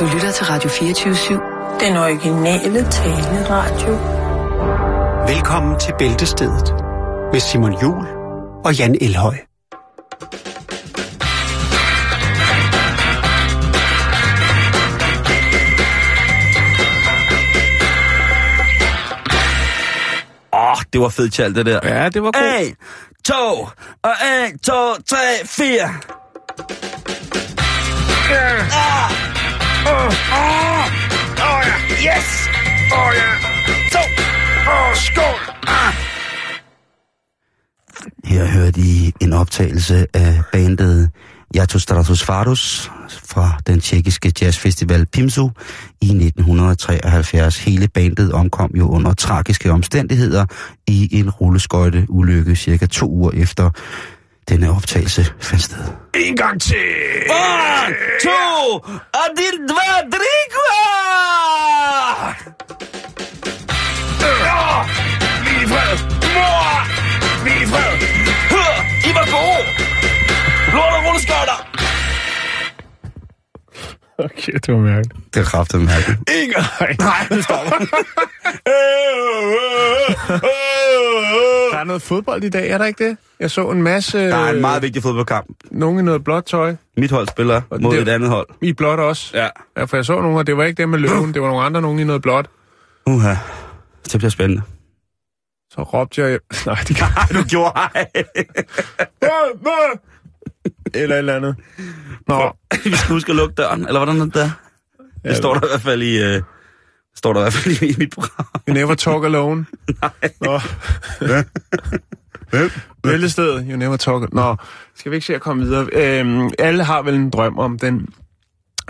Du lytter til Radio 24-7. Den originale taleradio. Velkommen til Bæltestedet med Simon Jul og Jan Elhøj. Åh, oh, det var fedt talt, det der. Ja, det var godt. 1, 2, og 1, 2, 3, 4. Åh, oh, ja. Yes! Åh, oh, ja. to! Åh, oh, skål. Ah. Her hørte I en optagelse af bandet Jato Stratusfarus fra den tjekkiske jazzfestival Pimsu i 1973. Hele bandet omkom jo under tragiske omstændigheder i en rulleskøjte ulykke cirka to uger efter denne optagelse fandt sted. En gang til. One, two, один, два, три, Åh, Hvil i fred. Mor! Okay, det var mærkeligt. Det er kraftigt mærkeligt. En gang. Nej, nu stopper. Der er noget fodbold i dag, er der ikke det? Jeg så en masse... Der er en meget vigtig fodboldkamp. Nogen i noget blåt tøj. Mit hold spiller Og mod det- et andet hold. I blåt også. Ja. Ja, for jeg så nogle, og det var ikke dem med løven, det var nogle andre, nogen i noget blåt. Uha. Det bliver spændende. Så råbte jeg... Nej, det kan... Ej, du gjorde ej. Eller et eller andet. Nå, Vi skal huske at lukke døren, eller hvordan er det der? Det Ja. står der i hvert fald i... Øh, står der i hvert fald i mit program. you never talk alone. Nej. Nå. Bæltestedet, you never talk... Nå, skal vi ikke se at komme videre? Øhm, alle har vel en drøm om den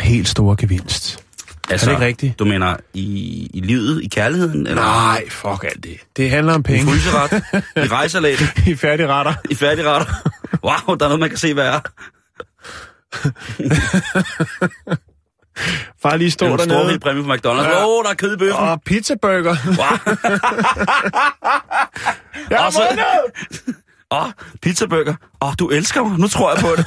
helt store gevinst. Altså, ikke rigtigt? Du mener i, i livet, i kærligheden? Eller Nej, fuck alt det. Det handler om I penge. fryseret? I rejselat? I færdige retter. I færdigretter? Wow, der er noget, man kan se, hvad er. Bare lige Det stå er en stor dernede. præmie på McDonald's. Åh, Ja. oh, der er kød i bøffen. Og pizzaburger. Wow. Jeg Og så-! Åh, oh, pizzaburger. Åh, oh, du elsker mig. Nu tror jeg på det.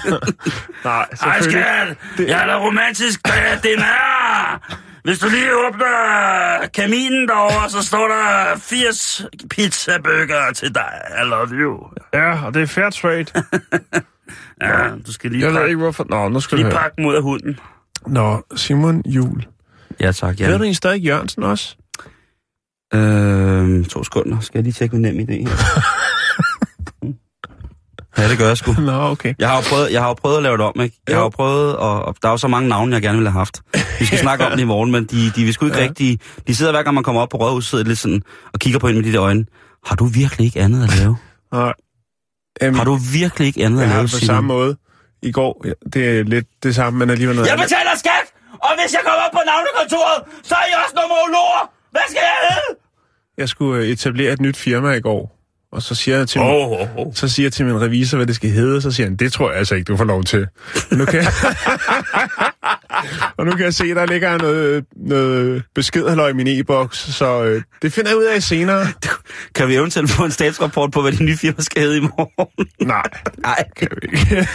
Nej, Ej, selvfølgelig. skat. Jeg er da romantisk, hvad det er. Hvis du lige åbner kaminen derovre, så står der 80 pizzaburger til dig. I love you. Ja, og det er fair trade. Ja, du skal lige Jeg ved pakke, ikke, hvorfor... Nå, nu skal du lige høre. pakke mod af hunden. Nå, Simon Jul. Ja, tak. Ja. Ved du egentlig stadig Jørgensen også? Øh, to sekunder. Skal jeg lige tjekke min nem idé her? ja, det gør jeg sgu. Nå, okay. Jeg har jo prøvet, jeg har jo prøvet at lave det om, ikke? Jeg har jo prøvet, og, og der er jo så mange navne, jeg gerne ville have haft. Vi skal snakke om det i morgen, men de, de vil sgu ikke Ja. ja. rigtig... De sidder hver gang, man kommer op på rådhuset, sidder lidt sådan og kigger på en med de der øjne. Har du virkelig ikke andet at lave? Nej. Øhm, Har du virkelig ikke andet jeg at lave, det på samme måde i går. Det er lidt det samme, men alligevel noget Jeg andet. betaler skat! Og hvis jeg kommer op på navnekontoret, så er I også numerologer! Hvad skal jeg hedde? Jeg skulle øh, etablere et nyt firma i går, og så siger jeg til min, oh, oh. så siger jeg til min revisor, hvad det skal hedde, så siger han, det tror jeg altså ikke, du får lov til. Kan jeg, og nu kan jeg se, der ligger noget, noget besked i min e-boks, så øh, det finder jeg ud af senere. Kan vi eventuelt få en statsrapport på, hvad de nye firma skal hedde i morgen? Nej, Nej, kan vi ikke.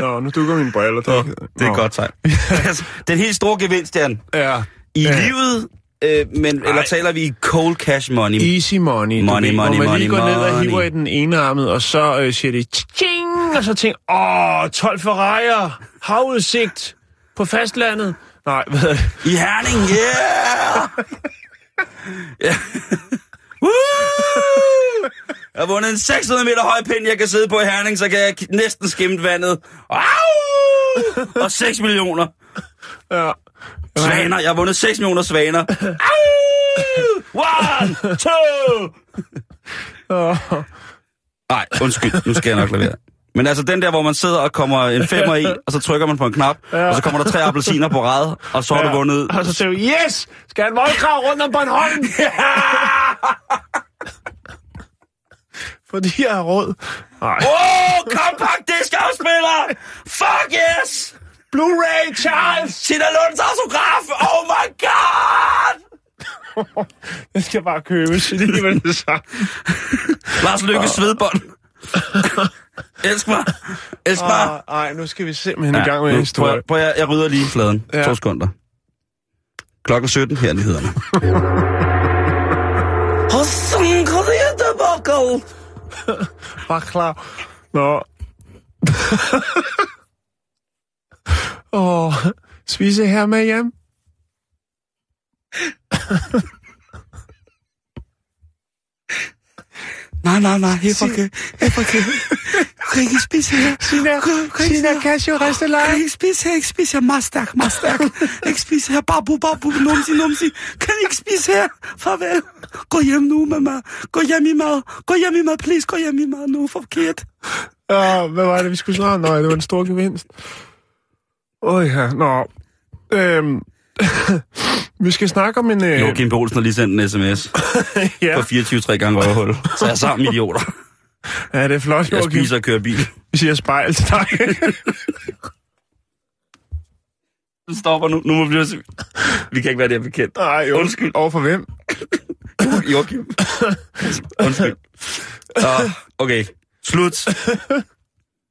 Nå, nu dukker mine briller. Nå, det er Nå. godt tegn. Altså, Den helt store gevinst, Jan, Ja. i Ja. livet, øh, men, eller Nej. taler vi cold cash money? Easy money. Money, ved, money, hvor man lige money, går ned og money. hiver i den ene armet, og så øh, siger det tjing, og så tænker åh, 12 Ferrari'er, havudsigt på fastlandet. Nej, hvad I Herning, yeah! ja. Woo! Jeg har vundet en 600 meter høj pind, jeg kan sidde på i Herning, så kan jeg næsten skimme vandet. Au! Og 6 millioner Ja. svaner. Jeg har vundet 6 millioner svaner. Au! One, two! Nej, undskyld, nu skal jeg nok lade være. Men altså den der, hvor man sidder og kommer en femmer i, og så trykker man på en knap, ja. og så kommer der tre appelsiner på rad, og så har du vundet... Og så siger du, yes! Skal jeg en voldgrav rundt om Bornholm? Fordi jeg har råd. Åh, oh, compact disc afspiller! Fuck yes! Blu-ray, Charles! Tina Lunds autograf! Oh my god! Den skal bare købes. Det er alligevel det samme. Lars Lykke svedbånd. Elsk mig. Elsk mig. Ej, nu skal vi simpelthen i gang med en nu, historie. prøv, prøv, jeg, jeg rydder lige fladen. Ja. Ja. To sekunder. Klokken 17 her er nyhederne. Kan det tilbage. Bare klar. Nå. Åh, spise her med hjem. Nej, nej, nej, okay. Du kan ikke spise her. Sina, Sina Casio Resteleje. Kan ikke spise her, ikke spise her. Meget stærk. Ikke spise her. Babu, babu, numsi, numsi. Kan ikke spise her. Farvel. Gå hjem nu, mamma. Gå hjem i mad. Gå hjem i mad, please. Gå hjem i mad nu, for forkert. Ja, hvad var det, vi skulle snakke? Nå, det var en stor gevinst. Åh ja, nå. Øhm, vi skal snakke om en... Øh, Joachim Poulsen har lige sendt en sms ja. på 24 3 gange røvhul. Så jeg er sammen, idioter. ja, det er flot, Jeg Joachim. spiser og kører bil. Vi siger spejl til dig. Du stopper nu. Nu må vi også... Vi kan ikke være der bekendt. Nej, undskyld. Over for hvem? Joachim. Undskyld. Uh, okay. Slut.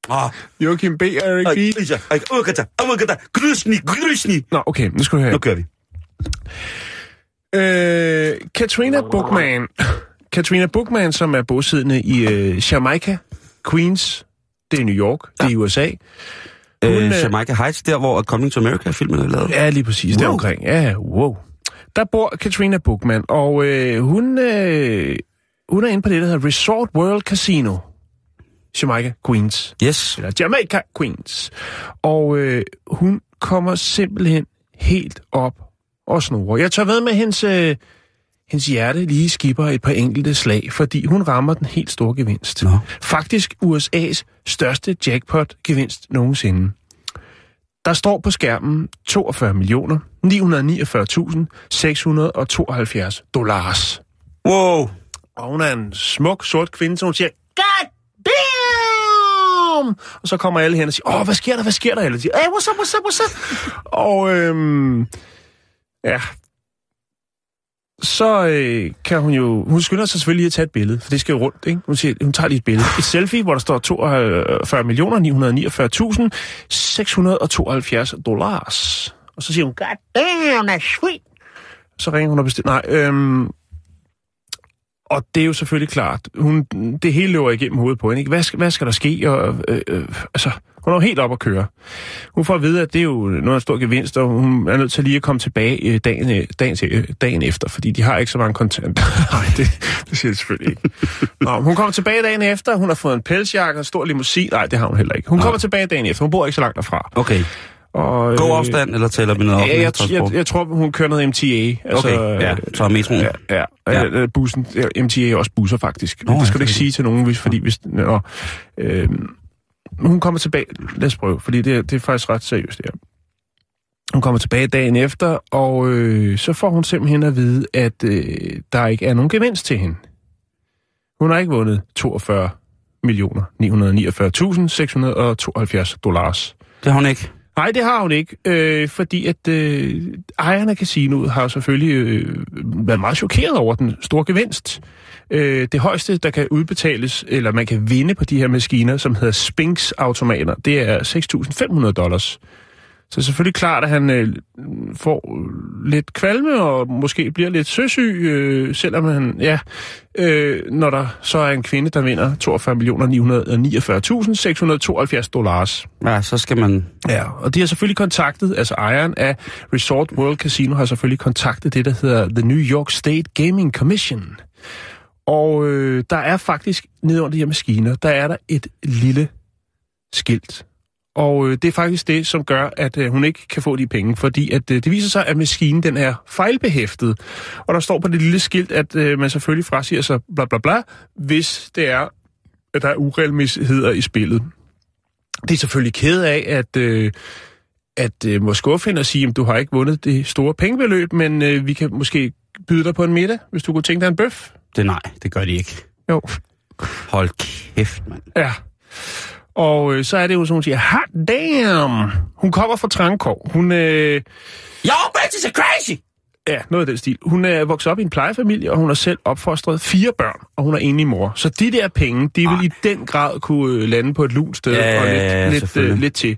Ah, Joachim B. og Erik B. Nå, okay, nu skal vi høre. Nu kører vi. Øh, Katrina Bookman. Katrina Bookman, som er bosiddende i øh, Jamaica, Queens. Det er New York, det er USA. Hun, Øh, øh, Jamaica Heights, der hvor Coming to America-filmen er lavet. Ja, lige præcis. Wow. Wow. omkring. Ja, wow. Der bor Katrina Bookman, og øh, hun, øh, hun er inde på det, der hedder Resort World Casino. Jamaica Queens. Yes. Eller Jamaica Queens. Og øh, hun kommer simpelthen helt op og snurrer. Jeg tør ved med hendes, øh, hendes hjerte lige skipper et par enkelte slag, fordi hun rammer den helt store gevinst. Nå. Faktisk USA's største jackpot-gevinst nogensinde. Der står på skærmen 42 millioner 949.672 dollars. Wow. Og hun er en smuk, sort kvinde, så hun siger, God damn! Og så kommer alle hen og siger, åh, hvad sker der, hvad sker der? Alle siger, hey, what's up, what's up, what's up? og øhm, ja, så øh, kan hun jo... Hun skynder sig selvfølgelig lige at tage et billede, for det skal jo rundt, ikke? Hun, siger, hun tager lige et billede. Et selfie, hvor der står 42 949.672 dollars. Og så siger hun, God damn, that's sweet. Så ringer hun og bestiller... Nej, øhm, og det er jo selvfølgelig klart. Hun, det hele løber igennem hovedet på hende. Ikke? Hvad, skal, hvad skal der ske? Og, øh, øh, altså, hun er jo helt op at køre. Hun får at vide, at det er jo noget af en stor gevinst, og hun er nødt til lige at komme tilbage øh, dagen, øh, dagen, til, øh, dagen efter, fordi de har ikke så mange kontanter. Nej, det, det siger det selvfølgelig ikke. Nå, hun kommer tilbage dagen efter. Hun har fået en pelsjakke og en stor limousine. Nej, det har hun heller ikke. Hun kommer tilbage dagen efter. Hun bor ikke så langt derfra. Okay. Og, God afstand, eller tæller vi noget offentlig jeg, transport? jeg, jeg tror, hun kører noget MTA. Altså, Okay, ja, så metroen. Ja, ja, Ja. ja. Øh, bussen. MTA er også busser, faktisk. Nå, Men det skal du ikke sige til nogen, hvis, fordi hvis... Nå, øh, hun kommer tilbage... Lad os prøve, fordi det, det er faktisk ret seriøst, det her. Hun kommer tilbage dagen efter, og øh, så får hun simpelthen at vide, at øh, der ikke er nogen gevinst til hende. Hun har ikke vundet 42 millioner 949.672 dollars. Det har hun ikke. Nej, det har hun ikke, øh, fordi at øh, ejerne af casinoet har selvfølgelig øh, været meget chokeret over den store gevinst. Øh, det højeste, der kan udbetales, eller man kan vinde på de her maskiner, som hedder Spinks-automater, det er 6.500 dollars. Så selvfølgelig klart, at han øh, får lidt kvalme og måske bliver lidt søsyg, øh, selvom han, ja, øh, når der så er en kvinde, der vinder 42 millioner 949.672 dollars. Ja, så skal man... Ja, og de har selvfølgelig kontaktet, altså ejeren af Resort World Casino har selvfølgelig kontaktet det, der hedder The New York State Gaming Commission. Og øh, der er faktisk, nede under de her maskiner, der er der et lille skilt. Og øh, det er faktisk det, som gør, at øh, hun ikke kan få de penge, fordi at øh, det viser sig, at maskinen den er fejlbehæftet. Og der står på det lille skilt, at øh, man selvfølgelig frasiger sig bla bla bla, hvis det er, at der er uregelmæssigheder i spillet. Det er selvfølgelig ked af, at, øh, at øh, må skuffe hende og sige, at du har ikke vundet det store pengebeløb, men øh, vi kan måske byde dig på en middag, hvis du kunne tænke dig en bøf. Det nej, det gør de ikke. Jo. Hold kæft, mand. Ja. Og øh, så er det jo, som hun siger, hot damn! Hun kommer fra Trangkov. Hun, øh, Yo, bitches are crazy! ja, noget af den stil. Hun er vokset op i en plejefamilie, og hun har selv opfostret fire børn, og hun er enlig mor. Så de der penge, de vil i den grad kunne øh, lande på et lunt sted Ja, og ja, ja, lidt, lidt, øh, lidt til.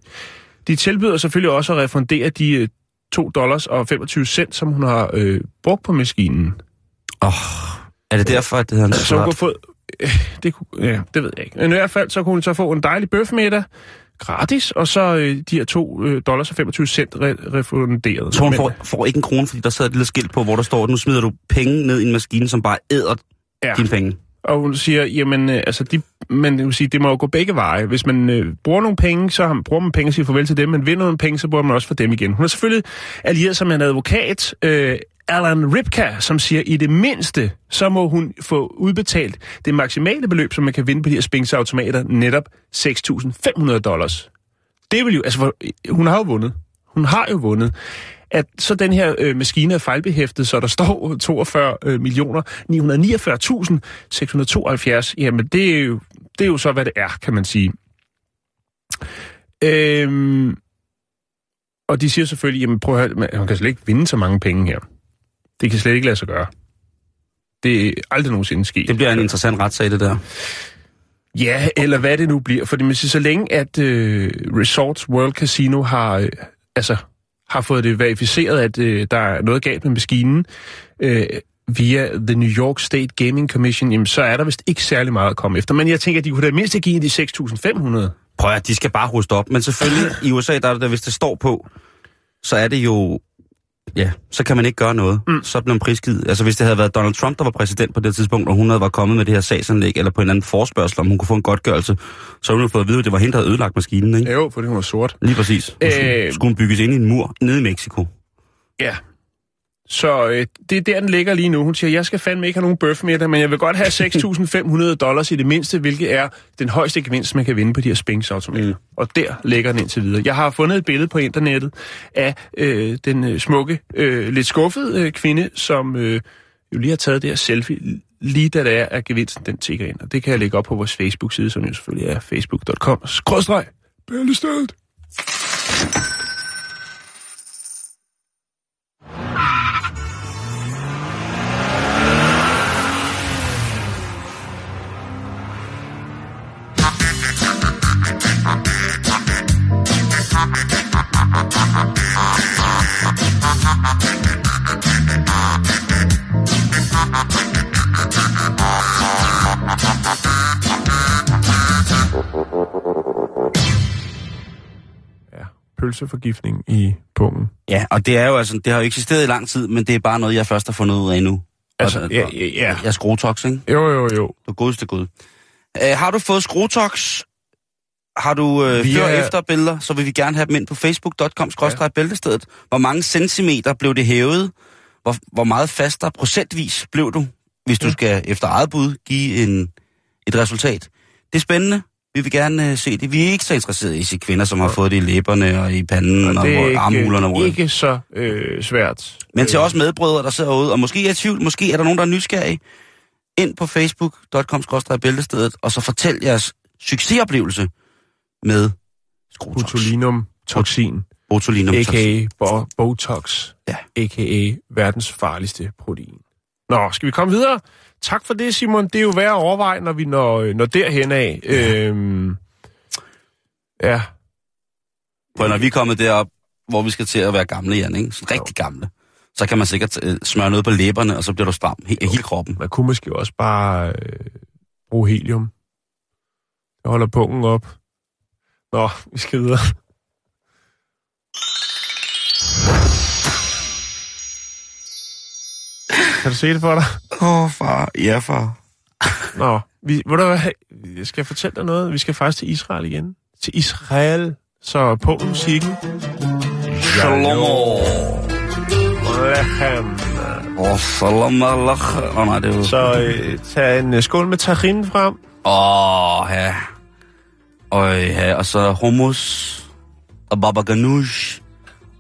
De tilbyder selvfølgelig også at refundere de øh, 2 dollars og 25 cent, som hun har øh, brugt på maskinen. Åh, oh, er det derfor, at det hedder en Så hun kunne få... Det, kunne, ja, det ved jeg ikke. Men i hvert fald, så kunne hun så få en dejlig bøfmiddag gratis, og så øh, de her 2 øh, dollars og 25 cent re- refunderet. Så hun får, får ikke en krone, fordi der sidder et lille skilt på, hvor der står, nu smider du penge ned i en maskine, som bare æder Ja. dine penge. Og hun siger, jamen, øh, altså, de, men vil sige, det må jo gå begge veje. Hvis man øh, bruger nogle penge, så har man, bruger man penge og siger farvel til dem, men vinder nogle penge, så bruger man også for dem igen. Hun har selvfølgelig allieret sig med en advokat, øh, Alan Ripka, som siger, i det mindste, så må hun få udbetalt det maksimale beløb, som man kan vinde på de her spingsautomater, netop 6.500 dollars. Det vil jo, altså, for, hun har jo vundet. Hun har jo vundet at så den her øh, maskine er fejlbehæftet, så der står 42 øh, millioner 949.672, jamen det er, jo, det er jo så, hvad det er, kan man sige. Øhm, og de siger selvfølgelig, jamen prøv at høre, man kan slet ikke vinde så mange penge her. Det kan slet ikke lade sig gøre. Det er aldrig nogensinde sket. Det bliver en interessant retssag, det der. Ja, eller hvad det nu bliver. For det vil sige, så længe at øh, Resorts World Casino har, øh, altså, har fået det verificeret, at øh, der er noget galt med maskinen øh, via The New York State Gaming Commission, jamen, så er der vist ikke særlig meget at komme efter. Men jeg tænker, at de kunne da mindst give de 6.500. Prøv at de skal bare hoste op. Men selvfølgelig, i USA, der er det der, hvis det står på, så er det jo... Ja, så kan man ikke gøre noget. Mm. Så bliver man prisgivet. Altså hvis det havde været Donald Trump, der var præsident på det tidspunkt, og hun havde var kommet med det her sagsanlæg, eller på en eller anden forspørgsel, om hun kunne få en godtgørelse, så ville hun fået at vide, at det var hende, der havde ødelagt maskinen, ikke? Jo, fordi hun var sort. Lige præcis. Øh. Skulle hun bygges ind i en mur nede i Mexico. Ja. Så øh, det er der, den ligger lige nu. Hun siger, jeg skal fandme ikke have nogen bøf med det, men jeg vil godt have 6.500 dollars i det mindste, hvilket er den højeste gevinst, man kan vinde på de her spingsautomater. Mm. Og der ligger den indtil videre. Jeg har fundet et billede på internettet af øh, den øh, smukke, øh, lidt skuffede øh, kvinde, som øh, jo lige har taget det her selfie, lige da det er, at gevinsten den tigger ind. Og det kan jeg lægge op på vores Facebook-side, som jo selvfølgelig er facebook.com. Skrådstreg, bæltestedet. Pølseforgiftning i pungen. Ja, og det er jo altså, det har jo eksisteret i lang tid, men det er bare noget, jeg først har fundet ud af nu. Altså, ja, ja, ja. Jeg er skrotox, ikke? Jo, jo, jo. Du godeste gud. Uh, har du fået skrotox? Har du uh, Vi før- og er- efterbilleder, så vil vi gerne have dem ind på facebook.com ja. bæltestedet. Hvor mange centimeter blev det hævet? Hvor, hvor meget fastere procentvis blev du, hvis du skal efter eget bud give en, et resultat? Det er spændende. Vi vil gerne uh, se det. Vi er ikke så interesserede i at se kvinder, som har fået det i læberne og i panden og, det og er armhulerne og ikke, ryggen. ikke så øh, svært. Men til os medbrødre, der sidder ude, og måske er i tvivl, måske er der nogen, der er nysgerrige, ind på facebook.com bæltestedet, og så fortæl jeres succesoplevelse med skrotox. Botulinum toxin, Botulinum. a.k.a. bo- Botox, Ja. a.k.a. verdens farligste protein. Nå, skal vi komme videre? Tak for det, Simon. Det er jo værd at overveje, når vi når, når derhen af. Ja. Øhm, ja. Når vi er kommet derop, hvor vi skal til at være gamle igen, ikke? Så rigtig gamle. Så kan man sikkert øh, smøre noget på læberne, og så bliver du stram he- hele kroppen. Man kunne måske også bare øh, bruge helium. Det holder pungen op. Nå, vi skal videre. Kan du se det for dig? Åh, oh, far. Ja, far. Nå, vi, ved du hvad, jeg skal fortælle dig noget. Vi skal faktisk til Israel igen. Til Israel. Så på musikken. Shalom. Lechem. Åh, salam alaikum. Åh, nej, det jo... Så øh, tag en øh, skål med tahin frem. Åh, ja. Og, ja, og så hummus, og baba ganoush,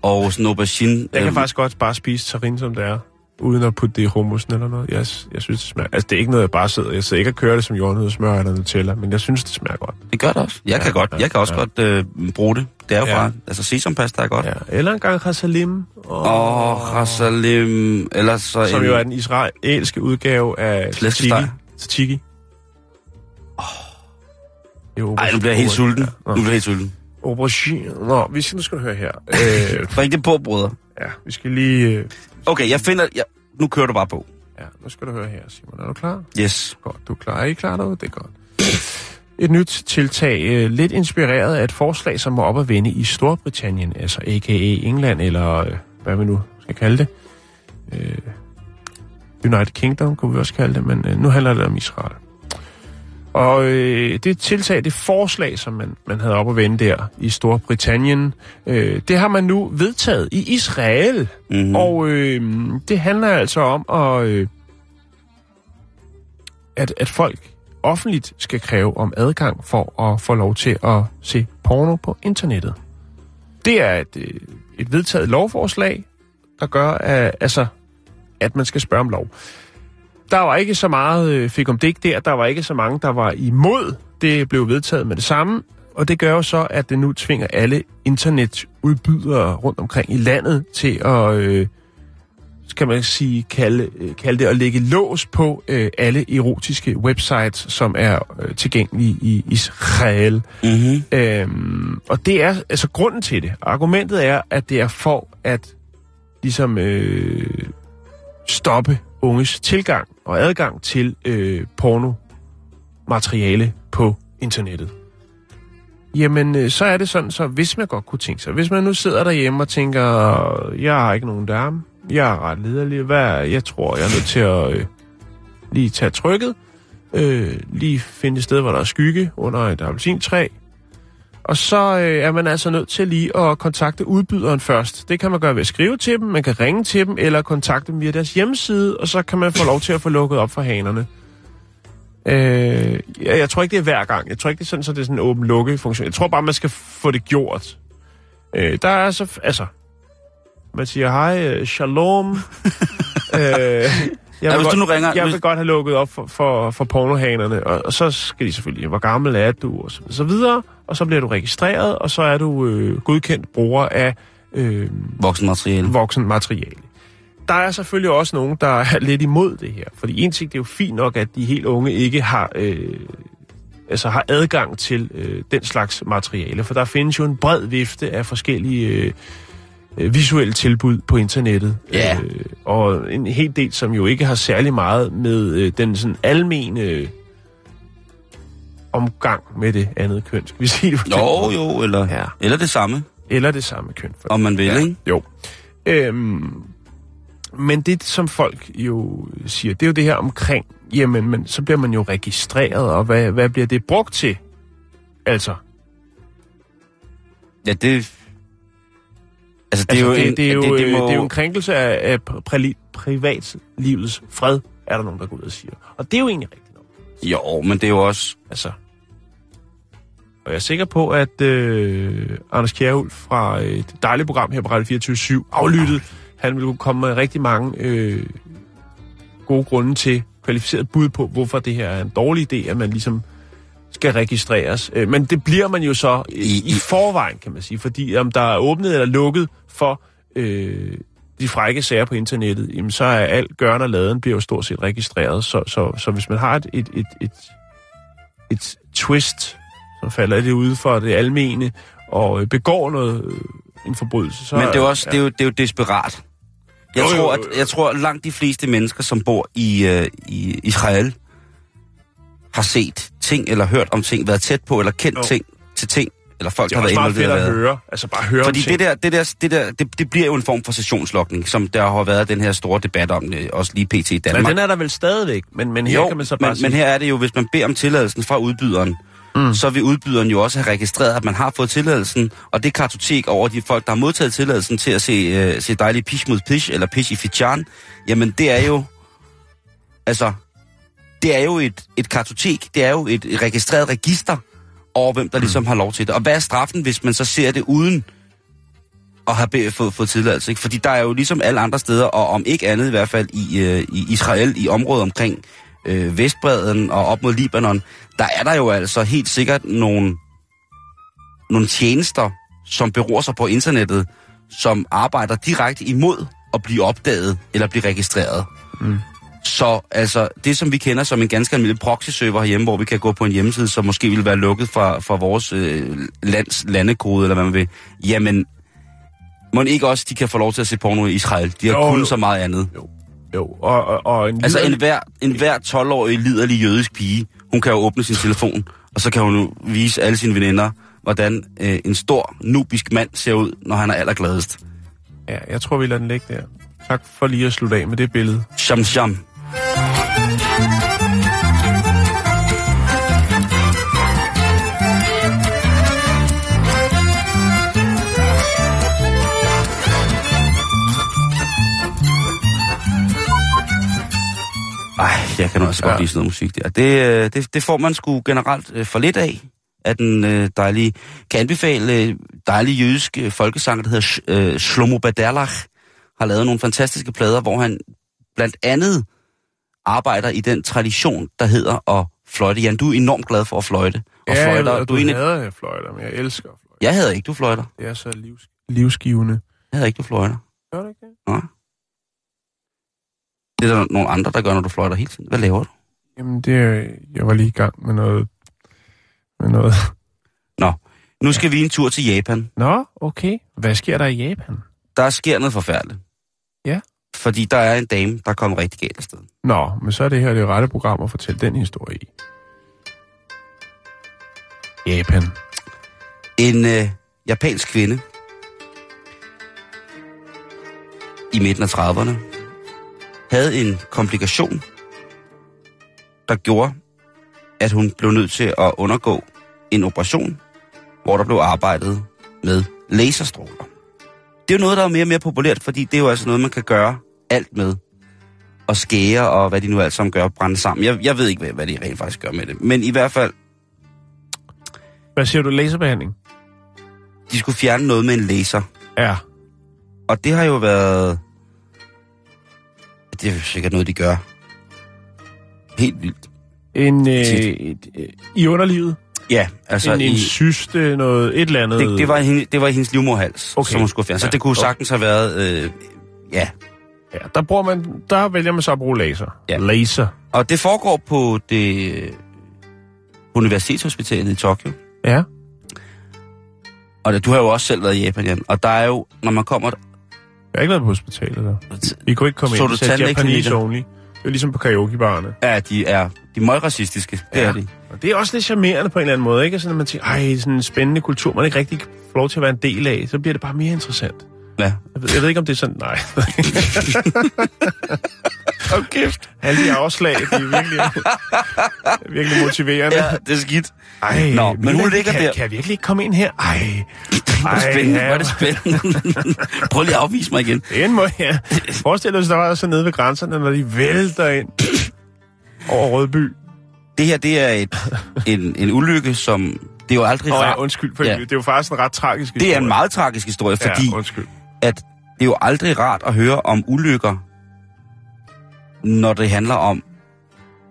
og sådan aubergine. Jeg kan Øhm, faktisk godt bare spise tarin, som det er. Uden at putte det i hummusen eller noget. Jeg, jeg synes, det smager... Altså, det er ikke noget, jeg bare sidder... Jeg sidder ikke og kører det som jordnødsmør eller Nutella, men jeg synes, det smager godt. Det gør det også. Jeg Ja, kan godt. ja, Jeg kan også ja. godt øh, bruge det. Det er jo Ja. Altså, sesampasta er godt. Ja. Eller en gang hasalim. Åh, oh, rasalim, eller så Som en... jo er den israelske udgave af Flæskesteg. Tzatziki. Oh. Ej, nu bliver jeg helt sulten. Nu Ja. bliver jeg helt sulten. Aubergine. Nå, vi skal, nu skal du høre her. Øh, Bring det på, brødre. Ja, vi skal lige... Øh, Okay, jeg finder... Jeg, nu kører du bare på. ja, nu skal du høre her, Simon. Er du klar? Yes. Godt, du er klar. Er I klar derude? Det er godt. Et nyt tiltag, øh, lidt inspireret af et forslag, som var op at vende i Storbritannien, altså a.k.a. England, eller øh, hvad vi nu skal kalde det. Øh, United Kingdom kunne vi også kalde det, men nu handler det om Israel. Og øh, det tiltag, det forslag, som man, man havde op at vende der i Storbritannien, øh, det har man nu vedtaget i Israel. Mm-hmm. Og øh, det handler altså om at, øh, at, at folk offentligt skal kræve om adgang for at få lov til at se porno på internettet. Det er et, øh, et vedtaget lovforslag, der gør, at, altså, at man skal spørge om lov. Der var ikke så meget øh, fik om det der, der var ikke så mange, der var imod. Det blev vedtaget med det samme, og det gør jo så, at det nu tvinger alle internetudbydere rundt omkring i landet til at, øh, skal man sige, kalde, øh, kalde det at lægge lås på øh, alle erotiske websites, som er øh, tilgængelige i Israel. Mm-hmm. Øhm, og det er altså grunden til det. Argumentet er, at det er for at ligesom øh, stoppe unges tilgang og adgang til øh, pornomateriale på internettet. Jamen, øh, så er det sådan, så hvis man godt kunne tænke sig, hvis man nu sidder derhjemme og tænker, jeg har ikke nogen dame, jeg er ret lederlig, hvad, jeg tror, jeg er nødt til at øh, lige tage trykket, øh, lige finde et sted, hvor der er skygge under et appelsintræ, og så øh, er man altså nødt til lige at kontakte udbyderen først. Det kan man gøre ved at skrive til dem, man kan ringe til dem, eller kontakte dem via deres hjemmeside, og så kan man få lov til at få lukket op for hanerne. Øh, jeg, jeg tror ikke, det er hver gang. Jeg tror ikke, det er sådan, så det er sådan en åben-lukke-funktion. Jeg tror bare, man skal få det gjort. Øh, der er så... Altså, man siger, hej, øh, shalom. øh, jeg vil, hvis du nu godt, ringer- jeg hvis- vil godt have lukket op for, for, for pornohanerne, og, og så skal de selvfølgelig, hvor gammel er du, og så, så videre, og så bliver du registreret, og så er du øh, godkendt bruger af øh, Voksenmateriale. voksen materiale. Der er selvfølgelig også nogen, der er lidt imod det her, fordi en ting, det er jo fint nok, at de helt unge ikke har, øh, altså har adgang til øh, den slags materiale, for der findes jo en bred vifte af forskellige øh, øh, visuelle tilbud på internettet. Ja. Øh, og en hel del, som jo ikke har særlig meget med øh, den sådan almene øh, omgang med det andet køn, skal vi sige det Jo, jo, eller, ja. eller det samme, Eller det samme køn. For om man vil, ja. ikke? jo. Øhm, men det, som folk jo siger, det er jo det her omkring, jamen, men så bliver man jo registreret, og hvad, hvad bliver det brugt til? Altså, Ja, det... Altså, det altså er jo det, en... det, er jo, det, det, øh, må, det er jo en krænkelse af, af pri- privatlivets fred, er der nogen, der går ud og siger. Og det er jo egentlig rigtigt nok. Jo, men det er jo også... Altså, og jeg er sikker på, at øh, Anders Kjærhul fra et dejligt program her på Radio 24 aflyttet, han vil kunne komme med rigtig mange øh, gode grunde til kvalificeret bud på, hvorfor det her er en dårlig idé, at man ligesom skal registreres. Øh, men det bliver man jo så i, I- i forvejen, kan man sige, fordi om der er åbnet eller lukket for øh, de frække sager på internettet, jamen så er alt gørn og laden bliver jo stort set registreret. Så, så, så hvis man har et, et, et, et, et twist, som falder lidt ude for det almene, og øh, begår noget, øh, en forbrydelse, så... Men det er også det er jo, det er jo desperat. Jeg, Jo, tror, jo, at, jo. jeg tror, at langt de fleste mennesker, som bor i, øh, i Israel, har set ting eller hørt om ting, været tæt på eller kendt Jo. ting til ting, eller folk det har er været også meget fedt involveret. at i. høre. Altså bare høre Fordi om ting. det der, det der, det der det, det bliver jo en form for sessionslokning, som der har været den her store debat om, det, også lige pt. i Danmark. Men den er der vel stadigvæk, men, men her jo, kan man så bare men, sige... men her er det jo, hvis man beder om tilladelsen fra udbyderen, mm. så vil udbyderen jo også have registreret, at man har fået tilladelsen, og det kartotek over de folk, der har modtaget tilladelsen til at se, uh, se dejlig pish mod pish, eller pish i fichan, jamen det er jo, altså, det er jo et, et kartotek, det er jo et, et registreret register over, hvem der ligesom har lov til det. Og hvad er straffen, hvis man så ser det uden at have fået, fået tilladelse? Ikke? Fordi der er jo ligesom alle andre steder, og om ikke andet i hvert fald i, øh, i Israel, i området omkring øh, Vestbreden og op mod Libanon, der er der jo altså helt sikkert nogle, nogle tjenester, som beror sig på internettet, som arbejder direkte imod at blive opdaget eller blive registreret. Mm. Så altså, det som vi kender som en ganske almindelig proxy-server herhjemme, hvor vi kan gå på en hjemmeside, som måske ville være lukket fra, fra vores øh, lands landekode, eller hvad man vil, jamen, Må ikke også, de kan få lov til at se porno i Israel? De har Jo, kun jo. så meget andet. Jo, og, og, og en Altså liderlig- en hver, en hver 12-årig liderlig jødisk pige, hun kan jo åbne sin telefon, og så kan hun jo vise alle sine veninder, hvordan øh, en stor nubisk mand ser ud, når han er allergladest. Ja, jeg tror, vi lader den ligge der. Tak for lige at slutte af med det billede. Sham sham. Ej, jeg kan også godt Ja. lide sådan noget musik der. Det, øh, det, det får man sgu generelt øh, for lidt af, af den øh, dejlige... Kan anbefale dejlige jødiske folkesanger, der hedder Sh- øh, Shlomo Baderlach, har lavet nogle fantastiske plader, hvor han blandt andet arbejder i den tradition, der hedder at fløjte. Jan, du er enormt glad for at fløjte. Og ja, fløjter, jeg, ved, du du en af- hader jeg fløjter, men jeg elsker fløjter. Jeg havde ikke, du fløjter. Det er så livs, livsgivende. Jeg havde ikke, du fløjter. Gør det ikke det? Nej. Det er der nogle andre, der gør, når du fløjter hele tiden. Hvad laver du? Jamen, det er, jeg var lige i gang med noget... Med noget. Nu skal vi en tur til Japan. Nå, okay. Hvad sker der i Japan? Der sker noget forfærdeligt. Ja. Fordi der er en dame, der er kommet rigtig galt afsted. Nå, men så er det her det rette program at fortælle den historie i. Japan. En øh, japansk kvinde i midten af 30'erne havde en komplikation, der gjorde, at hun blev nødt til at undergå en operation, hvor der blev arbejdet med laserstråler. Det er jo noget, der er mere og mere populært, fordi det er jo altså noget, man kan gøre alt med. Og skære og hvad de nu alt sammen gør, brænde sammen. Jeg, jeg ved ikke, hvad, hvad de rent faktisk gør med det. Men i hvert fald, Hvad siger du? Laserbehandling? de skulle fjerne noget med en laser. Ja. Og det har jo været... Det er sikkert noget, de gør. Helt vildt. En, øh, et, øh, I underlivet? Ja, altså... en, en i, syste, noget, et eller andet? det, det, var hende, det var i hendes livmorhals, Okay. som hun skulle fjerne. Så det kunne sagtens have været... Øh, ja. Ja, der, bruger man, der vælger man så at bruge laser. Ja. Laser. Og det foregår på det øh, universitetshospitalet i Tokyo. Ja. Og du har jo også selv været i Japan, Jan. Og der er jo, når man kommer... Jeg har ikke været på hospitalet der. Vi kunne ikke komme Så ind. du Det sagde Japanese only. Det er ligesom på karaokebarerne. Ja, de er, de er meget racistiske. Det Ja. er de. Og det er også lidt charmerende på en eller anden måde, ikke? Sådan, at man tænker, ej, sådan en spændende kultur, man ikke rigtig får lov til at være en del af, så bliver det bare mere interessant. Ja. Jeg ved, jeg ved ikke, om det er sådan, nej. okay. Alle de afslag, de er virkelig, virkelig motiverende. Ja, det er skidt. Ej, Nå, men hun ligger kan, der. Kan jeg virkelig ikke komme ind her? Ej. Hvor Ej, spændende, hvor er det spændende. Prøv lige at afvise mig igen. En måde, ja. Forestil dig, hvis der var så nede ved grænserne, når de vælter ind over Rødby. Det her, det er et, en, en ulykke, som... Det er jo aldrig Åh, rart. ja, undskyld, for ja. det er jo faktisk en ret tragisk historie. Det er en meget tragisk historie, fordi Ja, undskyld. At det er jo aldrig rart at høre om ulykker, når det handler om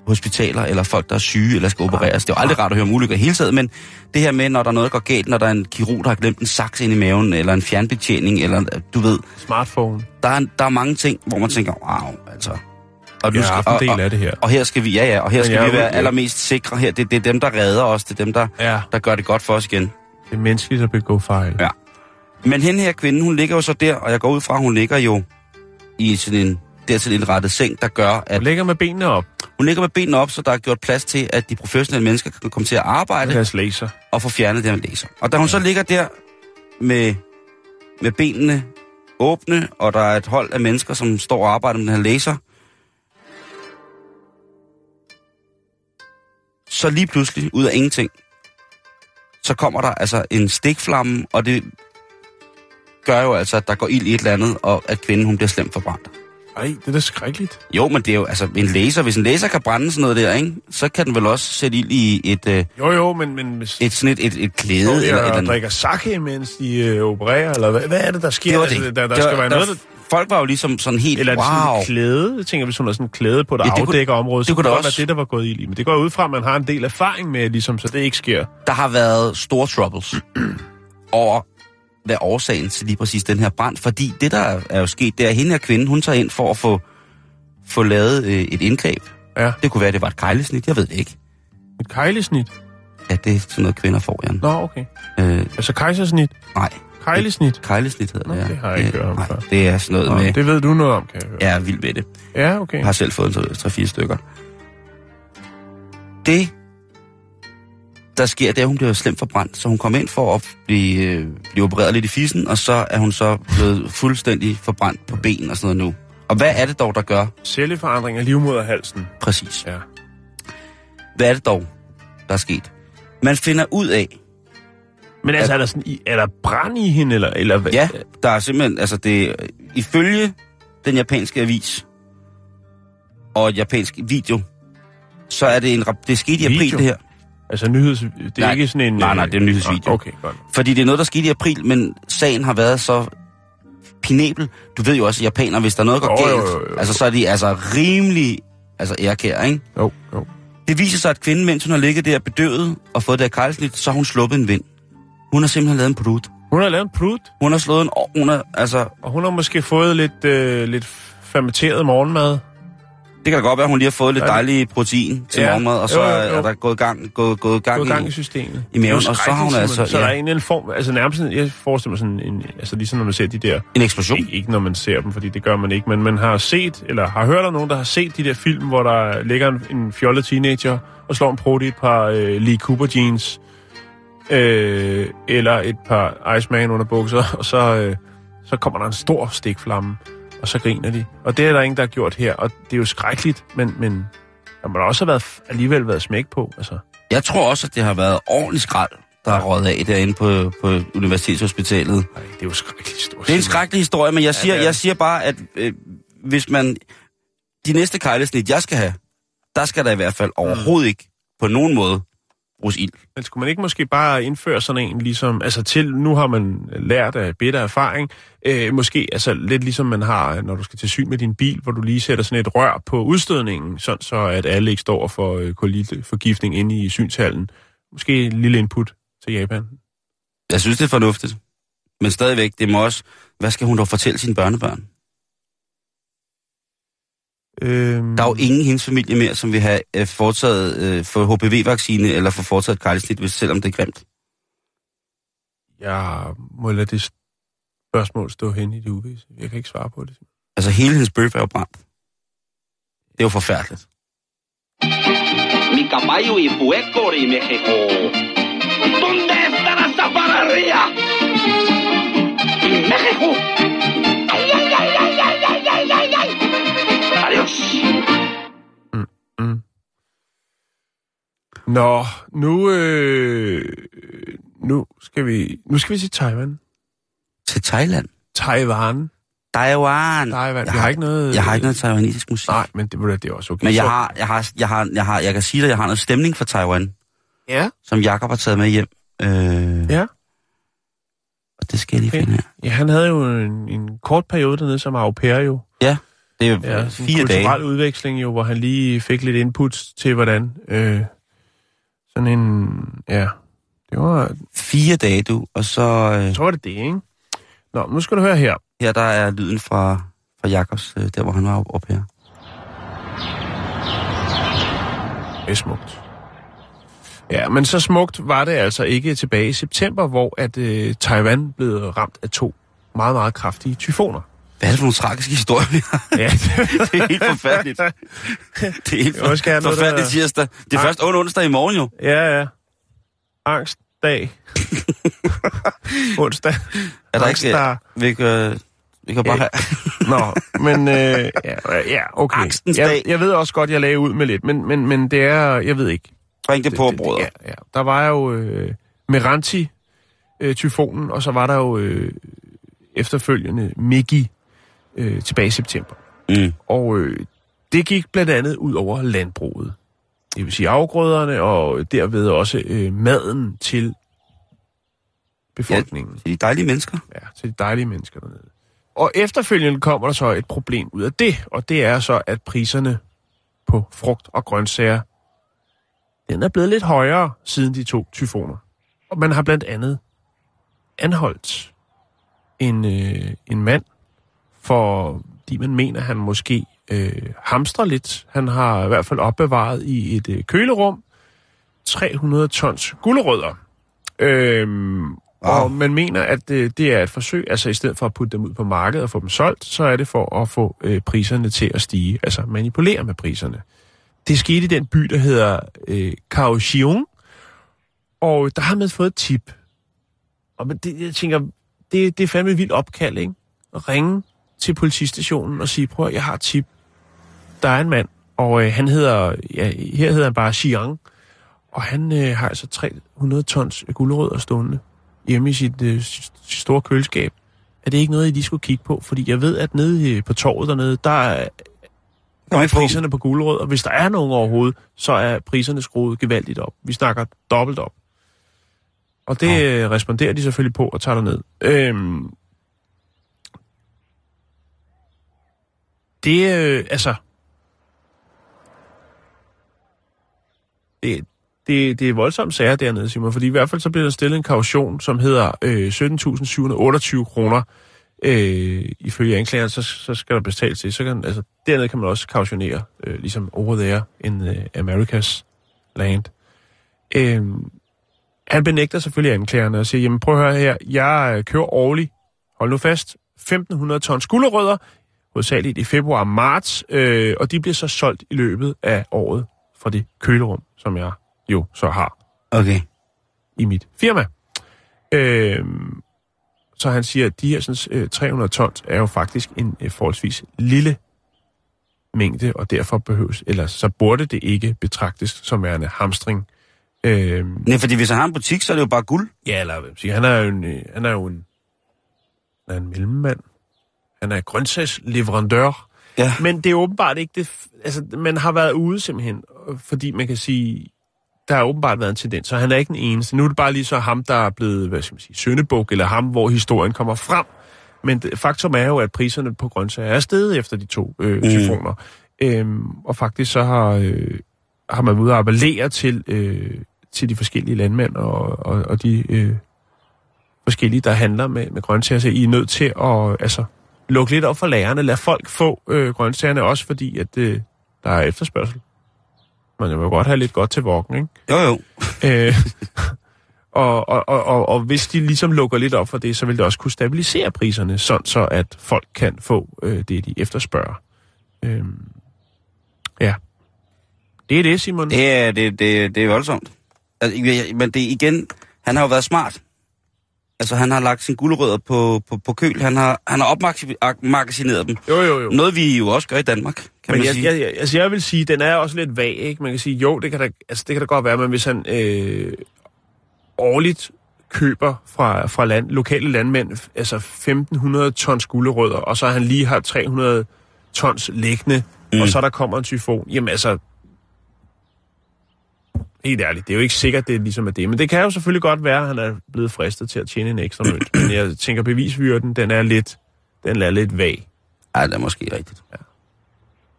hospitaler eller folk, der er syge eller skal opereres. Det er jo aldrig rart at høre om ulykker i hele taget, men det her med, når der er noget, der går galt, når der er en kirurg, der har glemt en saks ind i maven, eller en fjernbetjening, eller du ved, Smartphone. der er, der er mange ting, hvor man tænker, wow, altså. Og, Jeg har haft en del af det her. Og her skal vi, ja ja, og her skal vi være allermest sikre her. Det, det er dem, der redder os, det er dem, der, Ja. der gør det godt for os igen. Det er menneskeligt at begå fejl. Ja. Men hende her kvinde, hun ligger jo så der, og jeg går ud fra, hun ligger jo i sådan en dertil indrettet seng, der gør, at Du ligger med benene op hun ligger med benene op, så der er gjort plads til, at de professionelle mennesker kan komme til at med arbejde deres laser. og få fjernet det, man læser. Og da hun så ligger der med, med benene åbne, og der er et hold af mennesker, som står og arbejder med den her laser, så lige pludselig, ud af ingenting, så kommer der altså en stikflamme, og det gør jo altså, at der går ild i et eller andet, og at kvinden hun bliver slemt forbrændt. Ej, det er da skrækkeligt. Jo, men det er jo altså en laser. Hvis en laser kan brænde sådan noget der, ikke, så kan den vel også sætte ild i et, øh, Jo, jo, men, men hvis et, sådan et, et, et klæde de eller et eller andet. drikker sake, mens de øh, opererer, eller hvad, hvad er det, der sker? Det det. Altså, der, der Det skal var- være der- noget, der, Folk var jo ligesom sådan helt, eller er det sådan wow. et klæde? Jeg tænker, hvis hun har sådan et klæde på, der Ja, ja, det kunne- afdækker området, så det kunne det også- være det, der var gået i. Men det går ud fra, at man har en del erfaring med, ligesom, så det ikke sker. Der har været store troubles over, hvad årsagen til lige præcis den her brand. Fordi det, der er- er jo sket, det er, at hende her kvinde, hun tager ind for at få, få lavet øh, et indgreb. Ja. Det kunne være, at det var et kejlesnit. Jeg ved det ikke. Et kejlesnit? Ja, det er sådan noget, kvinder får, Jan. Nå, okay. Øh, Altså kejsersnit? nej. Kejlesnit. Kejlesnit hedder Nå, det, ja. det har jeg ikke hørt om nej, før. det er sådan noget Nå, med... det ved du noget om, kan jeg høre. Jeg er vild med det. Ja, okay. Jeg har selv fået en 3-4 stykker. Det, der sker, det er, at hun bliver slemt forbrændt. Så hun kommer ind for at blive, øh, blive opereret lidt i fissen, og så er hun så blevet fuldstændig forbrændt på ben og sådan noget nu. Og hvad er det dog, der gør Celleforandring af livmoderhalsen. præcis? Ja. Hvad er det dog, der er sket? Man finder ud af, Men altså, er der, sådan, er der brand i hende, eller, eller hvad? ja, der er simpelthen, altså det, ifølge den japanske avis og et japansk video, så er det en, det skete i april Video? det her. Altså nyheds... Det er Nej, ikke sådan en... nej, nej, øh, det er en nyhedsvideo. Okay, godt. Fordi det er noget, der skete i april, men sagen har været så pinabel. Du ved jo også, at japanere, hvis der er noget, der går Jo, jo, galt, jo, jo. altså så er de altså rimelig altså ærkær, ikke? Jo, jo. Det viser sig, at kvinden, mens hun har ligget der bedøvet og fået det kejlsnit, så har hun sluppet en vind. Hun har simpelthen lavet en prut. Hun har lavet en prut, Hun har slået en... Hun har, altså, og hun har måske fået lidt, øh, lidt fermenteret morgenmad. Det kan da godt være, at hun lige har fået lidt dejlig protein til Ja. morgenmad, og så Jo, jo, jo. er der gået gang, gået, gået gang, Gået gang i i... systemet. i maven, og så har hun altså-. Så ja. der er en eller anden form... Altså nærmest, jeg forestiller mig sådan en... Altså ligesom når man ser de der... En eksplosion. Ikke, ikke når man ser dem, fordi det gør man ikke, men man har set, eller har hørt om nogen, der har set de der film, hvor der ligger en, en fjollet teenager og slår en prut i et par øh, Lee Cooper jeans, øh, eller et par Iceman under bukser, og så, øh, så kommer der en stor stikflamme, og så griner de. Og det er der ingen, der har gjort her, og det er jo skrækkeligt, men, men der må da også have været, alligevel været smæk på. Altså. Jeg tror også, at det har været ordentligt skrald, der har røget af derinde på, på Universitetshospitalet. Ej, det er jo skrækkeligt stort. Det er en skrækkelig historie, men jeg siger, er jeg siger bare, at øh, hvis man... De næste kejlesnit, jeg skal have, der skal der i hvert fald overhovedet ikke på nogen måde bruges ild. Men skulle man ikke måske bare indføre sådan en, ligesom, altså til, nu har man lært af bitter erfaring, øh, måske altså lidt ligesom man har, når du skal til syn med din bil, hvor du lige sætter sådan et rør på udstødningen, sådan så at alle ikke står for øh, kolilteforgiftning inde i synshallen. Måske en lille input til Japan. Jeg synes, det er fornuftigt. Men stadigvæk, det må også... Hvad skal hun dog fortælle sine børnebørn? Øhm, Der er jo ingen i hendes familie mere, som vil have øh, foretaget øh, for HPV-vaccine eller få foretaget kejlesnit, hvis- selvom det er grimt. Jeg må lade det spørgsmål stå hen i det uvisse. Jeg kan ikke svare på det. Altså, hele hendes bøf er jo brændt. Det er jo forfærdeligt. Mi caballo y puerco y México. ¿Dónde está la zaparrería? México. Nå, nu, øh, nu, skal vi, nu skal vi til Taiwan. Til Thailand. Taiwan. Taiwan. Taiwan. Jeg har har, ikke noget... jeg har ikke noget taiwanesisk musik. Nej, men det, det er også okay. Men jeg Så- har, jeg har, jeg har, jeg har, jeg kan sige dig, jeg har noget stemning fra Taiwan, Ja. som Jakob har taget med hjem. Øh, Ja. Og det skal jeg lige Okay. finde her. Ja, han havde jo en, en kort periode dernede som au pair jo. Det er jo Ja, ja, sådan fire en kulturel dage. udveksling jo, hvor han lige fik lidt input til, hvordan... Øh, sådan en... Ja, det var... Fire dage, du. Og så øh, Så var det det, ikke? Nå, nu skal du høre her. her, der er lyden fra, fra Jakobs, øh, der hvor han var oppe her. Det er smukt. Ja, men så smukt var det altså ikke tilbage i september, hvor at øh, Taiwan blev ramt af to meget, meget kraftige tyfoner. Hvad er det for nogle tragiske historier, vi har? Ja, Det er helt forfærdeligt. Det er helt gerne for, noget, forfærdeligt der- tirsdag. Det er først under onsdag i morgen jo. ja, ja. Angstdag. Onsdag. Er der ikke... Angstdag. Vi kan, vi kan bare have... Nå, men øh, ja, ja, okay. Angstens jeg, dag. jeg ved også godt, jeg lagde ud med lidt, men, men, men det er, jeg ved ikke. Bring det på, brødre. Ja, ja. Der var jo øh, Meranti, øh, tyfonen, og så var der jo øh, efterfølgende Migi øh, tilbage i september. Mm. Og øh, det gik blandt andet ud over landbruget. Det vil sige afgrøderne, og derved også øh, maden til befolkningen. Det er de dejlige mennesker. Ja, til de dejlige mennesker dernede. Og efterfølgende kommer der så et problem ud af det, og det er så, at priserne på frugt og grøntsager, den er blevet lidt højere siden de to tyfoner. Og man har blandt andet anholdt en, øh, en mand, fordi man mener, han måske øh, hamstrer lidt. Han har i hvert fald opbevaret i et øh, kølerum 300 tons gulerødder. Øhm, Og Wow. man mener, at øh, det er et forsøg, altså i stedet for at putte dem ud på markedet og få dem solgt, så er det for at få øh, priserne til at stige, altså manipulere med priserne. Det skete i den by, der hedder øh, Kaohsiung, og der har man fået et tip. Og det, jeg tænker, det, det er fandme et vildt opkald, ikke? At ringe til politistationen og sige, prøv at, jeg har et tip. Der er en mand, og øh, han hedder, ja, her hedder han bare Xiang, og han øh, har altså 300 tons gulerødder stående hjemme i sit, øh, sit store køleskab. Er det ikke noget, I lige skulle kigge på? Fordi jeg ved, at nede på torvet dernede, der er ikke få priserne på gulerødder. Hvis der er nogen overhovedet, så er priserne skruet gevaldigt op. Vi snakker dobbelt op. Og det øh, responderer de selvfølgelig på og tager derned. Øhm, det øh, altså... Det, det, det er voldsomt sager dernede, Simon, fordi i hvert fald så bliver der stillet en kaution, som hedder øh, 17.728 kroner. Øh, ifølge anklageren, så, så skal der betales til. Så kan, altså, dernede kan man også kautionere, øh, ligesom over there in øh, America's land. Øh, han benægter selvfølgelig anklagerne og siger, jamen prøv at høre her, jeg øh, kører årligt, hold nu fast, 1.500 tons gulerødder, hovedsageligt i februar og marts, øh, og de bliver så solgt i løbet af året fra det kølerum, som jeg jo så har Okay. i mit firma. Øh, så han siger, at de her sådan, øh, 300 tons er jo faktisk en øh, forholdsvis lille mængde, og derfor behøves, eller så burde det ikke betragtes som værende hamstring. Øh, Nej, fordi hvis han har en butik, så er det jo bare guld. Ja, eller sige, han er jo en, øh, han er jo en, han er en mellemmand. Han er grøntsagsleverandør. Ja. Men det er åbenbart ikke det... Altså, man har været ude simpelthen, fordi man kan sige, der har åbenbart været en tendens, så han er ikke den eneste. Nu er det bare lige så ham, der er blevet, hvad skal man sige, søndebuk, eller ham, hvor historien kommer frem. Men det, faktum er jo, at priserne på grøntsager er steget efter de to øh, tyfoner. Øhm, og faktisk så har, øh, har man ude at appellere til, øh, til de forskellige landmænd og, og, og de øh, forskellige, der handler med, med grøntsager. Så I er nødt til at altså, lukke lidt op for lærerne. Lad folk få øh, grøntsagerne, også fordi at øh, der er efterspørgsel. Man jo godt have lidt godt til vokken, ikke? Jo, jo. Øh, og, og, og, og, og hvis de ligesom lukker lidt op for det, så vil det også kunne stabilisere priserne, sådan så at folk kan få øh, det, de efterspørger. Øh, ja. Det er det, Simon. Det er, det, det, det er voldsomt. Altså, men det er igen, han har jo været smart. Altså, han har lagt sine gulerødder på, på, på køl. Han har, han har opmagasineret dem. Jo, jo, jo. Noget, vi jo også gør i Danmark, kan Men man jeg, sige. jeg, jeg, altså jeg vil sige, den er også lidt vag, ikke? Man kan sige, jo, det kan da, altså det kan da godt være, men hvis han øh, årligt køber fra, fra land, lokale landmænd, altså 1.500 tons gulerødder, og så han lige har 300 tons liggende, mm. og så der kommer en tyfon, jamen altså, helt ærligt, det er jo ikke sikkert, det er ligesom er det, men det kan jo selvfølgelig godt være, at han er blevet fristet til at tjene en ekstra mønt, men jeg tænker, bevisbyrden, den er lidt, den er lidt vag. Ej, det er måske rigtigt. Ja.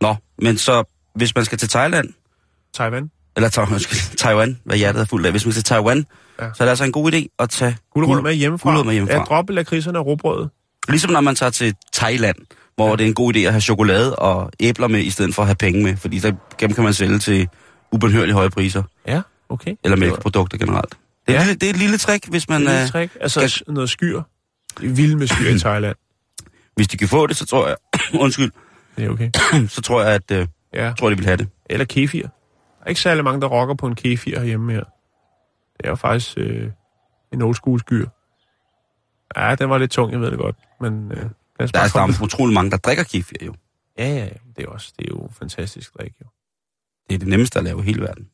Nå, men så, hvis man skal til Thailand, Taiwan? eller Ta- undskyld, Taiwan, hvad hjertet er fuldt af, hvis man skal til Taiwan, Ja. ja. så er det altså en god idé at tage Gulerødder med hjemmefra. gulerødder med hjemmefra. Ja, droppe lakridserne og råbrødet. Ligesom når man tager til Thailand, hvor ja. det er en god idé at have chokolade og æbler med, i stedet for at have penge med, fordi der, dem kan man sælge til ubenhørligt høje priser, Ja, okay. eller mælkeprodukter generelt. Det er, Ja. det er et lille trick, hvis man... Et lille øh, trick. Altså skal- noget skyr. Vild med skyr i Thailand. Hvis de kan få det, så tror jeg... undskyld. Det er okay. Så tror jeg, at... Øh, Ja. tror, de vil have det. Eller kefir. Der er ikke særlig mange, der rocker på en kefir herhjemme her. Det er jo faktisk øh, en old school skyr. Ja, den var lidt tung, jeg ved det godt. Men øh, Der er, der er utrolig mange, der drikker kefir jo. Ja, ja, ja. Det er, også, det er jo fantastisk drik, jo. Det er det nemmeste at lave i hele verden.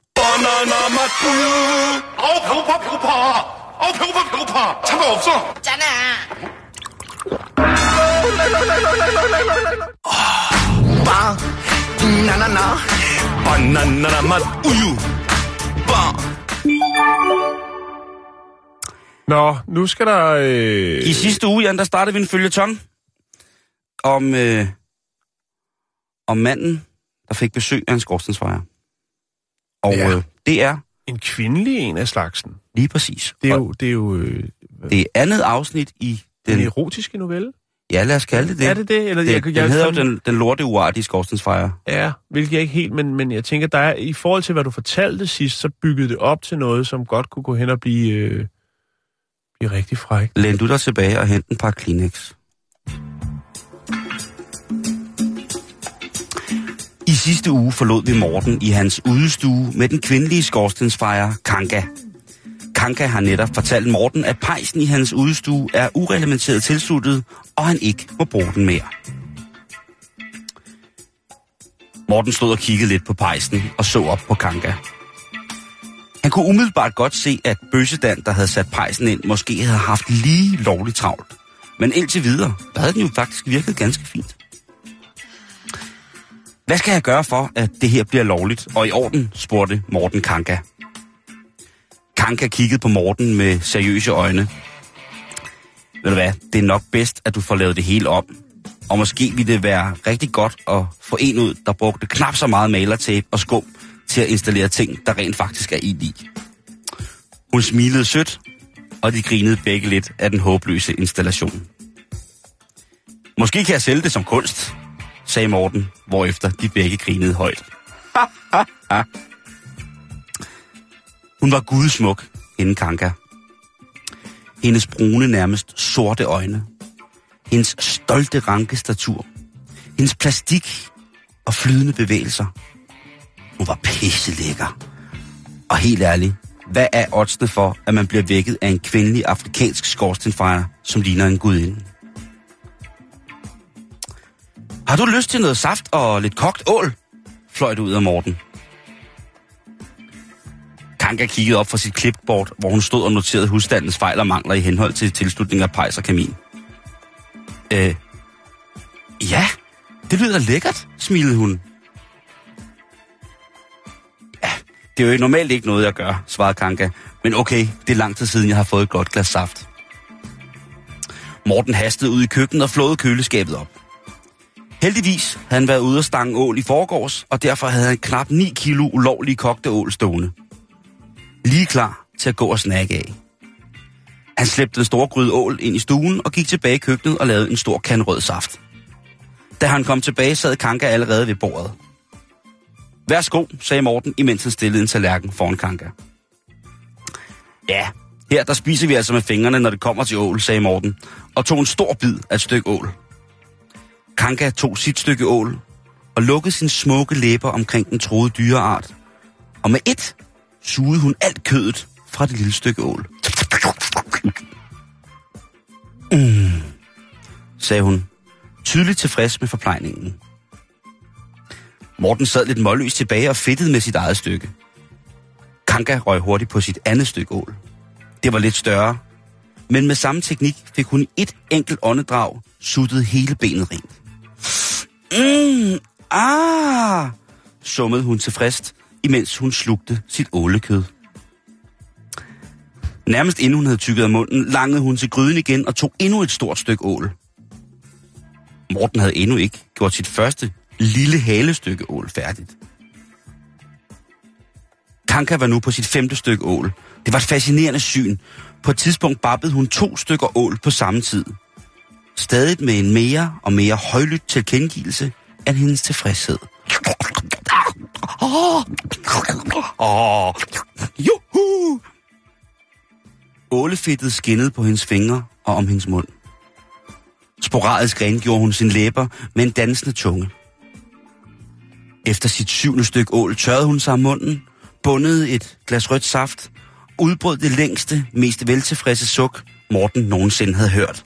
Nå, nu skal der... Øh... I sidste uge, Jan, der startede vi en følgetong om, øh, om manden, der fik besøg af en skorstensfejer. Og Ja. øh, det er en kvindelig en af slagsen. lige præcis. Det er jo, det er jo øh, det er andet afsnit i den den... erotiske novelle. Ja, lad os kalde det det. Er det det? Eller, det jeg, den jeg, hedder jo den, den lorte uartige skorstensfejer. Ja, hvilket jeg ikke helt, men, men jeg tænker, der er, i forhold til, hvad du fortalte sidst, så byggede det op til noget, som godt kunne gå hen og blive, øh, er rigtig frækt. Læn du dig tilbage og hent en par Kleenex. Sidste uge forlod vi Morten i hans udestue med den kvindelige skorstensfejer Kanka. Kanka har netop fortalt Morten, at pejsen i hans udestue er ureglementeret tilsluttet, og han ikke må bruge den mere. Morten stod og kiggede lidt på pejsen og så op på Kanka. Han kunne umiddelbart godt se, at Bøssedan, der havde sat pejsen ind, måske havde haft lige lovligt travlt. Men indtil videre, der havde den jo faktisk virket ganske fint. Hvad skal jeg gøre for, at det her bliver lovligt og i orden, spurgte Morten Kanka. Kanka kiggede på Morten med seriøse øjne. Ved du hvad, det er nok bedst, at du får lavet det hele om. Og måske ville det være rigtig godt at få en ud, der brugte knap så meget malertape og skum til at installere ting, der rent faktisk er ild i. Hun smilede sødt, og de grinede begge lidt af den håbløse installation. Måske kan jeg sælge det som kunst, sagde Morten, hvorefter de begge grinede højt. Hun var gudsmuk, hende Kanka. Hendes brune, nærmest sorte øjne. Hendes stolte ranke statur. Hendes plastik og flydende bevægelser. Hun var pisse lækker. Og helt ærligt, hvad er oddsene for, at man bliver vækket af en kvindelig afrikansk skorstenfejrer, som ligner en gudinde? Har du lyst til noget saft og lidt kogt ål? fløj det ud af Morten. Kanka kiggede op fra sit clipboard, hvor hun stod og noterede husstandens fejl og mangler i henhold til tilslutning af pejs og kamin. Øh, ja, det lyder lækkert, smilede hun. Ja, det er jo normalt ikke noget, jeg gør, svarede Kanka. Men okay, det er lang tid siden, jeg har fået et godt glas saft. Morten hastede ud i køkkenet og flåede køleskabet op. Heldigvis havde han været ude og stange ål i forgårs, og derfor havde han knap 9 kilo ulovlige kogte ål stående. Lige klar til at gå og snakke af. Han slæbte den store gryde ål ind i stuen og gik tilbage i køkkenet og lavede en stor kan rød saft. Da han kom tilbage, sad Kanka allerede ved bordet. Værsgo, sagde Morten, imens han stillede en tallerken foran Kanka. Ja, her der spiser vi altså med fingrene, når det kommer til ål, sagde Morten, og tog en stor bid af et stykke ål. Kanka tog sit stykke ål og lukkede sin smukke læber omkring den troede dyreart. Og med et sugede hun alt kødet fra det lille stykke ål. Mm, sagde hun, tydeligt tilfreds med forplejningen. Morten sad lidt målløs tilbage og fedtede med sit eget stykke. Kanka røg hurtigt på sit andet stykke ål. Det var lidt større, men med samme teknik fik hun i et enkelt åndedrag suttet hele benet rent. Mm, ah, summede hun tilfreds, imens hun slugte sit ålekød. Nærmest inden hun havde tykket af munden, langede hun til gryden igen og tog endnu et stort stykke ål. Morten havde endnu ikke gjort sit første lille halestykke ål færdigt. Kanka var nu på sit femte stykke ål. Det var et fascinerende syn. På et tidspunkt babbede hun to stykker ål på samme tid. Stadig med en mere og mere højlydt tilkendegivelse af hendes tilfredshed. Åh, oh, juhu! Ålefedtet skinnede på hendes fingre og om hendes mund. Sporadisk rengjorde hun sin læber med en dansende tunge. Efter sit syvende stykke ål tørrede hun sig om munden, bundede et glas rødt saft, udbrød det længste, mest veltilfredse suk, Morten nogensinde havde hørt.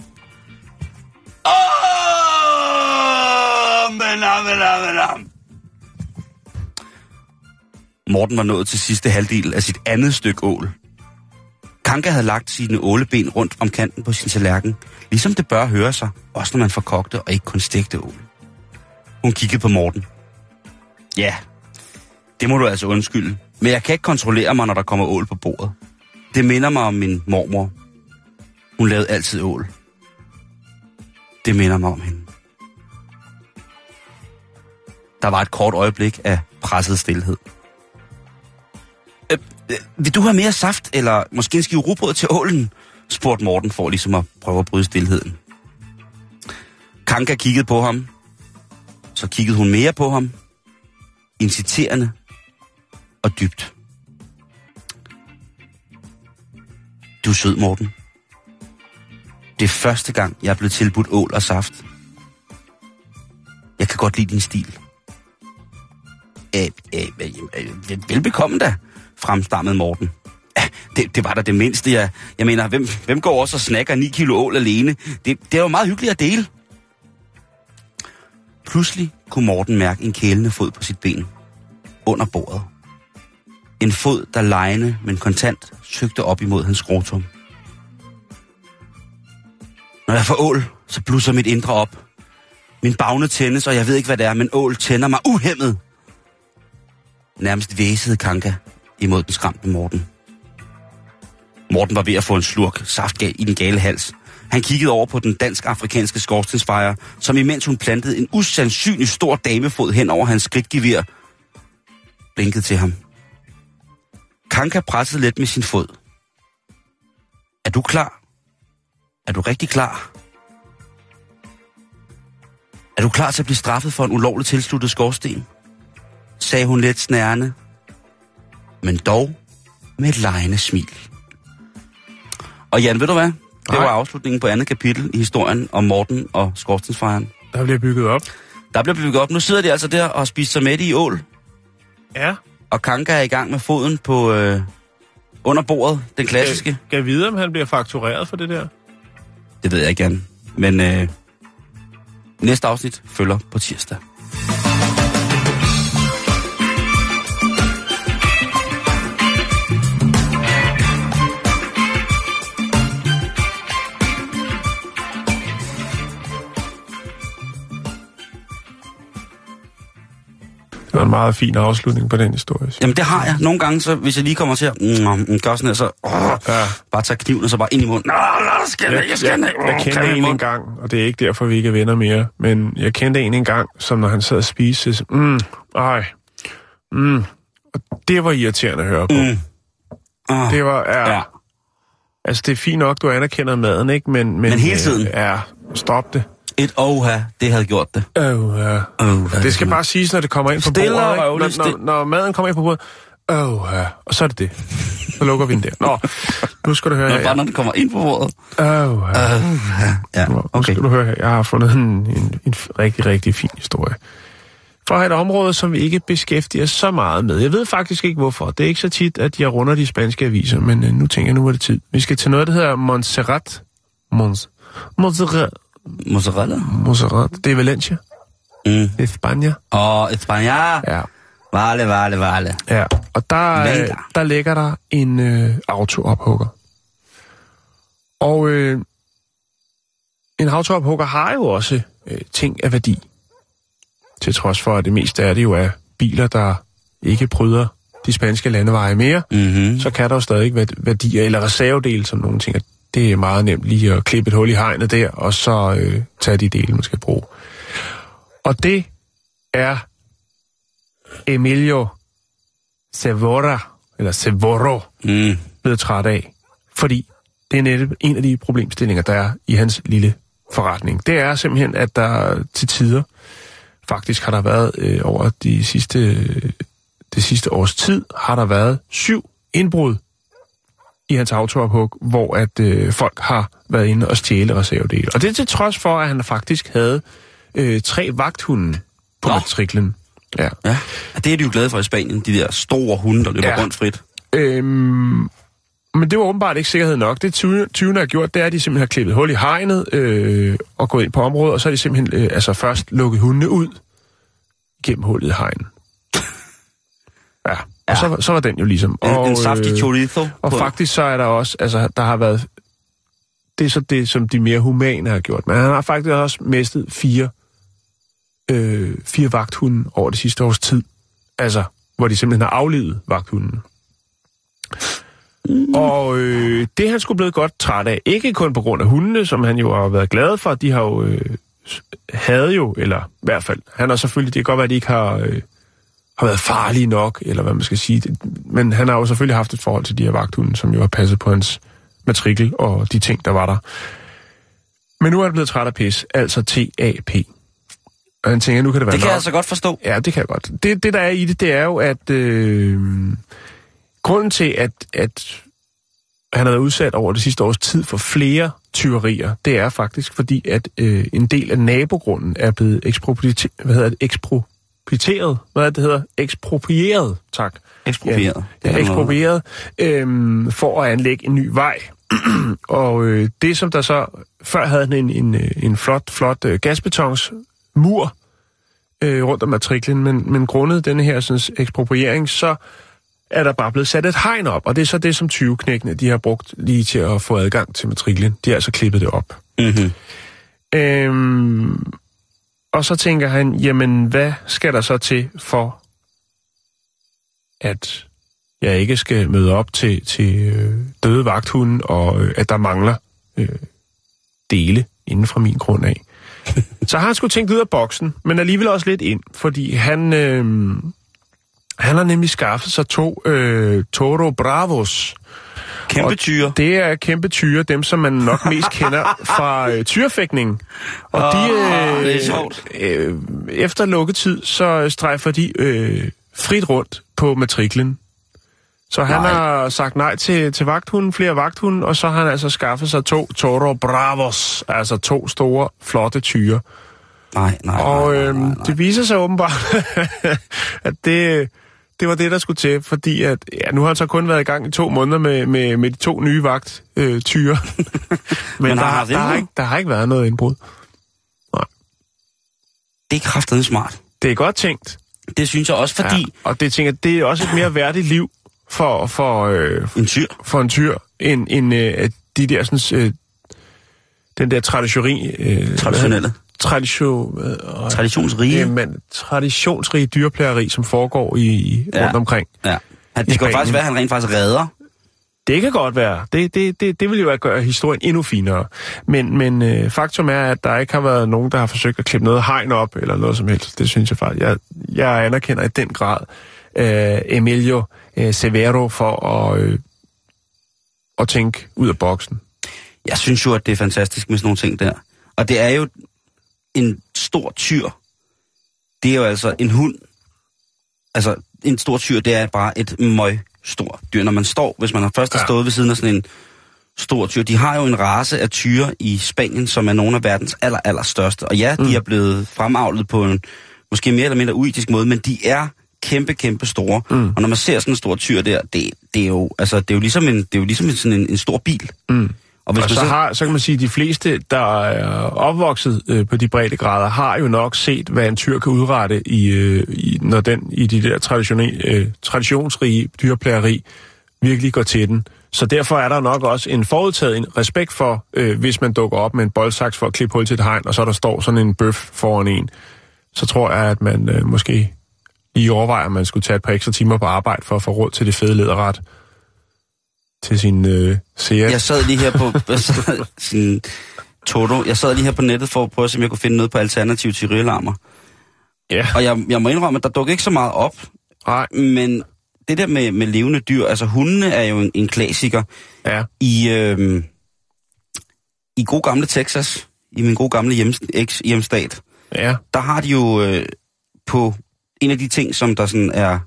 Morten var nået til sidste halvdel af sit andet stykke ål. Kanka havde lagt sine åleben rundt om kanten på sin tallerken, ligesom det bør høre sig, også når man får kogte og ikke kun stegte ål. Hun kiggede på Morten. Ja, det må du altså undskylde, men jeg kan ikke kontrollere mig, når der kommer ål på bordet. Det minder mig om min mormor. Hun lavede altid ål. Det minder mig om hende. Der var et kort øjeblik af presset stillhed. Øh, øh, vil du have mere saft, eller måske en skive rugbrød til ålen? spurgte Morten for ligesom at prøve at bryde stillheden. Kanka kiggede på ham. Så kiggede hun mere på ham. Inciterende og dybt. Du er sød, Morten, det er første gang, jeg er blevet tilbudt ål og saft. Jeg kan godt lide din stil. Øh, øh, øh, øh, velbekomme da, fremstammede Morten. Ja, det, det var da det mindste, jeg... Jeg mener, hvem, hvem går også og snakker 9 kilo ål alene? Det, det er jo meget hyggeligt at dele. Pludselig kunne Morten mærke en kælende fod på sit ben. Under bordet. En fod, der lejende, men kontant, søgte op imod hans skrotum. Når jeg får ål, så blusser mit indre op. Min bagne tændes, og jeg ved ikke, hvad det er, men ål tænder mig uhemmet. Nærmest væsede Kanka imod den skræmte Morten. Morten var ved at få en slurk saft i den gale hals. Han kiggede over på den dansk-afrikanske skorstensfejre, som imens hun plantede en usandsynlig stor damefod hen over hans skridtgevir, blinkede til ham. Kanka pressede let med sin fod. Er du klar? Er du rigtig klar? Er du klar til at blive straffet for en ulovligt tilsluttet skorsten? sagde hun let snærende, men dog med et lejende smil. Og Jan, ved du hvad? Det Nej. var afslutningen på andet kapitel i historien om Morten og skorstensfejren. Der bliver bygget op. Der bliver bygget op. Nu sidder de altså der og spiser sig med i ål, Ja. og Kanka er i gang med foden på øh, under bordet, den klassiske. Kan jeg vide, om han bliver faktureret for det der? Det ved jeg gerne. Men øh, næste afsnit følger på tirsdag. Var en meget fin afslutning på den historie. Jamen, det har jeg. Nogle gange, så, hvis jeg lige kommer til at mm, gøre sådan her, så åh, Ja. bare tage kniven og så bare ind i munden. Nå, nå, skal jeg, jeg skal jeg, jeg kendte en engang, og det er ikke derfor, vi ikke er venner mere, men jeg kendte en engang, som når han sad og spiste, så, mm, ej, mm, og det var irriterende at høre på. Mm. Oh, Det var, ja, ja. altså det er fint nok, du anerkender maden, ikke? Men, men, Men hele tiden? Øh, ja, stop det. Et oha, det havde gjort det. Ja. Oha. Det skal bare siges, når det kommer ind på Stille bordet, Når, når, når maden kommer ind på bordet, ja. og så er det det. Så lukker vi den der. Nå, nu skal du høre her. bare når den kommer ind på bordet. Ja. Oha. Ja, Nu okay. skal du høre her. Jeg har fundet en, en, en rigtig, rigtig fin historie. Fra et område, som vi ikke beskæftiger så meget med. Jeg ved faktisk ikke hvorfor. Det er ikke så tit, at jeg runder de spanske aviser, men øh, nu tænker jeg, nu er det tid. Vi skal til noget, der hedder Montserrat. Mons, Montserrat. Mozzarella. Montserrat. Det er Valencia. Mm. Det er Spanien. Og España. Ja. Vale, vale, vale. Ja, og der, øh, Venga. der ligger der en øh, autoophugger. Og øh, en autoophugger har jo også øh, ting af værdi. Til trods for, at det meste af det jo er biler, der ikke bryder de spanske landeveje mere, Mm-hmm. så kan der jo stadig være værdier eller reservedele, som nogen tænker, det er meget nemt lige at klippe et hul i hegnet der, og så øh, tage de dele, man skal bruge. Og det er Emilio Sevora, eller Sevoro, Mm. blevet træt af. Fordi det er netop en af de problemstillinger, der er i hans lille forretning. Det er simpelthen, at der til tider, faktisk har der været øh, over de sidste, det sidste års tid, har der været syv indbrud i hans autoophug, hvor at øh, folk har været inde og stjæle reservedele. Og det er til trods for, at han faktisk havde øh, tre vagthunde på Nå. matriklen. Ja. Ja, og det er de jo glade for i Spanien, de der store hunde, der løber Ja. rundt frit. Øhm, men det var åbenbart ikke sikkerhed nok. Det 20, 20 har gjort, det er, at de simpelthen har klippet hul i hegnet øh, og gået ind på området, og så har de simpelthen øh, altså først lukket hundene ud gennem hullet i hegnet. Ja, og Ja. Så, så var den jo ligesom... En, og, en saftig øh, chorizo. Og faktisk så er der også, altså der har været, det er så det, som de mere humane har gjort, men han har faktisk også mistet fire, øh, fire vagthunde over det sidste års tid. Altså, hvor de simpelthen har aflevet vagthunden. Og øh, det er han skulle blevet godt træt af. Ikke kun på grund af hundene, som han jo har været glad for. De har jo øh, havde jo, eller i hvert fald, han har selvfølgelig, det kan godt være, at de ikke har, øh, har været farlige nok, eller hvad man skal sige. Men han har jo selvfølgelig haft et forhold til de her vagthunde, som jo har passet på hans matrikel og de ting, der var der. Men nu er han blevet træt af pis, altså TAP. Og han tænker, nu kan det være Det kan nok. jeg altså godt forstå. Ja, det kan jeg godt. Det, det der er i det, det er jo, at øh, grunden til, at, at han har været udsat over det sidste års tid for flere tyverier. Det er faktisk fordi, at øh, en del af nabogrunden er blevet eksproprieret. Hvad hedder det? Eksproprieret? Hvad er det, hedder? Eksproprieret, tak. Eksproprieret. Ja, noget- eksproprieret øhm, for at anlægge en ny vej. og øh, det, som der så... Før havde han en, en, øh, en flot, flot øh, gasbetons mur øh, rundt om matriklen, men, men grundet denne her sådan, ekspropriering, så er der bare blevet sat et hegn op, og det er så det, som 20-knækkene de har brugt lige til at få adgang til matriklen. De har altså klippet det op. Mhm. Øhm, og så tænker han, jamen hvad skal der så til for, at jeg ikke skal møde op til, til øh, døde vagthunden, og øh, at der mangler øh, dele inden fra min grund af. så har han skulle tænkt ud af boksen, men alligevel også lidt ind, fordi han, øh, han har nemlig skaffet sig to øh, Toro Bravos, Kæmpe tyre. Det er kæmpe tyre, dem som man nok mest kender fra øh, tyrefægtning. Og de, Åh, det er sjovt. øh, efter lukketid, så strejfer de øh, frit rundt på matriklen. Så han Nej. har sagt nej til, til vagthunden, flere vagthunden, og så har han altså skaffet sig to Toro Bravos, altså to store, flotte tyre. Nej, nej, Og nej, nej, øhm, nej, nej. det viser sig åbenbart, at det, det var det, der skulle til, fordi at, ja, nu har han så kun været i gang i to måneder med, med, med de to nye vagt øh, tyre. Men, har der, har, der, har ikke, der har ikke været noget indbrud. Det er kraftedeme smart. Det er godt tænkt. Det synes jeg også, fordi Ja. Og det tænker det er også et mere værdigt liv for, for, øh, en tyr, for en tyr, end, end øh, de der sådan, øh, den der traditiori... Øh, Traditionelle. Tradition, øh, traditionsrige. Jamen, traditionsrige dyrplageri, som foregår i, Ja. rundt omkring. Ja. Han, det kan faktisk være, at han rent faktisk redder. Det kan godt være. Det, det, det, det vil jo gøre historien endnu finere. Men, men øh, faktum er, at der ikke har været nogen, der har forsøgt at klippe noget hegn op, eller noget som helst. Det synes jeg faktisk. Jeg, jeg anerkender i den grad øh, Emilio øh, Severo for at, øh, at tænke ud af boksen. Jeg synes jo, at det er fantastisk med sådan nogle ting der. Og det er jo en stor tyr. Det er jo altså en hund. Altså, en stor tyr, det er bare et møg stor dyr. Når man står, hvis man har først har stået ved siden af sådan en stor tyr. De har jo en race af tyre i Spanien, som er nogle af verdens aller, aller største. Og ja, mm. de er blevet fremavlet på en måske mere eller mindre uetisk måde, men de er kæmpe, kæmpe store. Mm. Og når man ser sådan en stor tyr der, det, det er jo, altså, det er jo ligesom en, det er jo ligesom sådan en, en stor bil. Mm. Og hvis Og man så, har, så kan man sige, at de fleste, der er opvokset øh, på de brede grader, har jo nok set, hvad en tyr kan udrette, i, øh, i, når den i de der traditione- øh, traditionsrige dyrplageri virkelig går til den. Så derfor er der nok også en forudtaget en respekt for, øh, hvis man dukker op med en boldsaks for at klippe hul til et hegn, og så der står sådan en bøf foran en, så tror jeg, at man øh, måske lige overvejer, at man skulle tage et par ekstra timer på arbejde for at få råd til det fede læderret til sin øh, serie. Jeg sad lige her på jeg sad, sådan, Toto. Jeg sad lige her på nettet for at prøve at se, om jeg kunne finde noget på alternativ til rygelarmer. Ja. Og jeg, jeg må indrømme, at der dukker ikke så meget op. Nej. Men det der med, med levende dyr, altså hundene er jo en, en klassiker. Ja. I, øh, I god gamle Texas, i min gode gamle hjem, eks, hjemstat, Ja. der har de jo øh, på en af de ting, som der sådan er,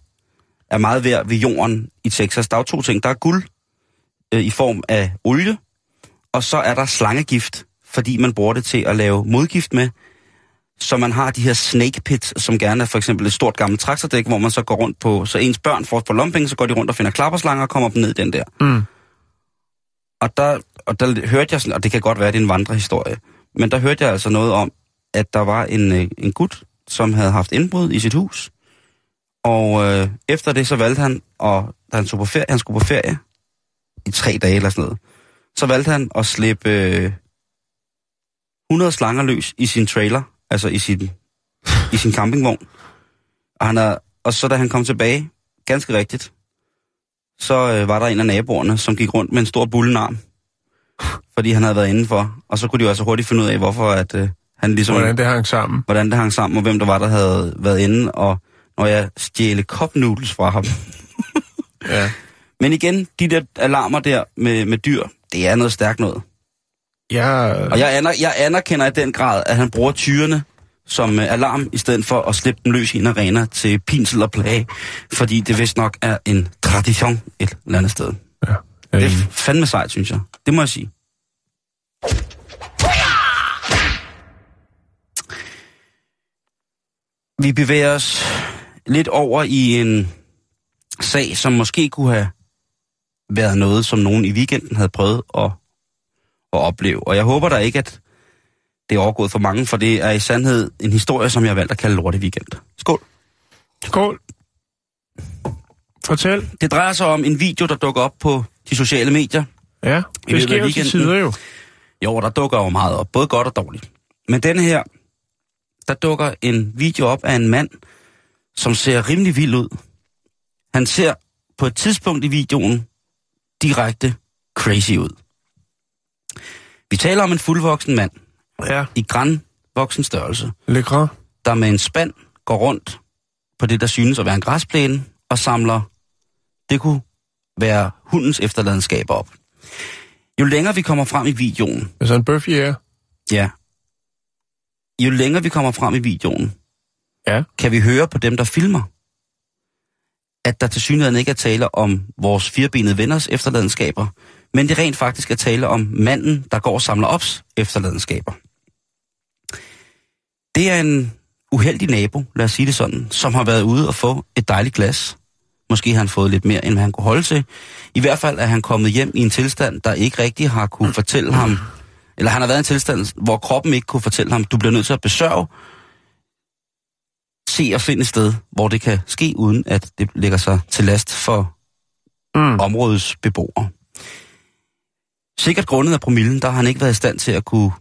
er meget værd ved jorden i Texas, der er jo to ting. Der er guld øh, i form af olie, og så er der slangegift, fordi man bruger det til at lave modgift med. Så man har de her snake pits, som gerne er for eksempel et stort gammelt traktordæk, hvor man så går rundt på, så ens børn får på lompenge, så går de rundt og finder klapperslanger og kommer dem ned i den der. Mm. Og der, og der hørte jeg sådan, og det kan godt være, at det er en vandrehistorie, men der hørte jeg altså noget om, at der var en, øh, en gut, som havde haft indbrud i sit hus. Og øh, efter det, så valgte han, og da han, tog på ferie, han skulle på ferie i tre dage eller sådan noget, så valgte han at slippe øh, 100 slanger løs i sin trailer, altså i sin, i sin campingvogn. Og, han er, og så da han kom tilbage, ganske rigtigt, så øh, var der en af naboerne, som gik rundt med en stor bullenarm, fordi han havde været indenfor. Og så kunne de jo altså hurtigt finde ud af, hvorfor at, øh, han ligesom, Hvordan det hang sammen. hvordan det hang sammen, og hvem der var, der havde været inde, og når jeg stjæle noodles fra ham. Ja. Men igen, de der alarmer der med, med dyr, det er noget stærkt noget. Ja, Og jeg, aner, jeg anerkender i den grad, at han bruger tyrene som øh, alarm, i stedet for at slippe dem løs i en arena til pinsel og plage. Fordi det vist nok er en tradition et eller andet sted. ja. Det er f- fandme sejt, synes jeg. Det må jeg sige. Vi bevæger os lidt over i en sag, som måske kunne have været noget, som nogen i weekenden havde prøvet at, at opleve. Og jeg håber da ikke, at det er overgået for mange, for det er i sandhed en historie, som jeg har valgt at kalde Lorte Weekend. Skål! Skål. Fortæl. Det drejer sig om en video, der dukker op på de sociale medier. Ja, det sker jo til tider jo. Jo, der dukker jo meget op, både godt og dårligt. Men denne her, der dukker en video op af en mand, som ser rimelig vild ud. Han ser på et tidspunkt i videoen direkte crazy ud. Vi taler om en fuldvoksen mand Ja, i grænvoksen størrelse, lækre. der med en spand går rundt på det, der synes at være en græsplæne, og samler, det kunne være hundens efterladenskaber op. Jo længere vi kommer frem i videoen, Altså en bøf ja. Ja. Jo længere vi kommer frem i videoen, Ja. kan vi høre på dem, der filmer, at der til synligheden ikke er tale om vores firebenede venners efterladenskaber, men det rent faktisk er tale om manden, der går og samler ops efterladenskaber. Det er en uheldig nabo, lad os sige det sådan, som har været ude og få et dejligt glas. Måske har han fået lidt mere, end han kunne holde til. I hvert fald er han kommet hjem i en tilstand, der ikke rigtig har kunne fortælle ham, eller han har været i en tilstand, hvor kroppen ikke kunne fortælle ham, du bliver nødt til at besørge, se og finde et sted, hvor det kan ske, uden at det lægger sig til last for Mm. områdets beboere. Sikkert grundet af promillen, der har han ikke været i stand til at kunne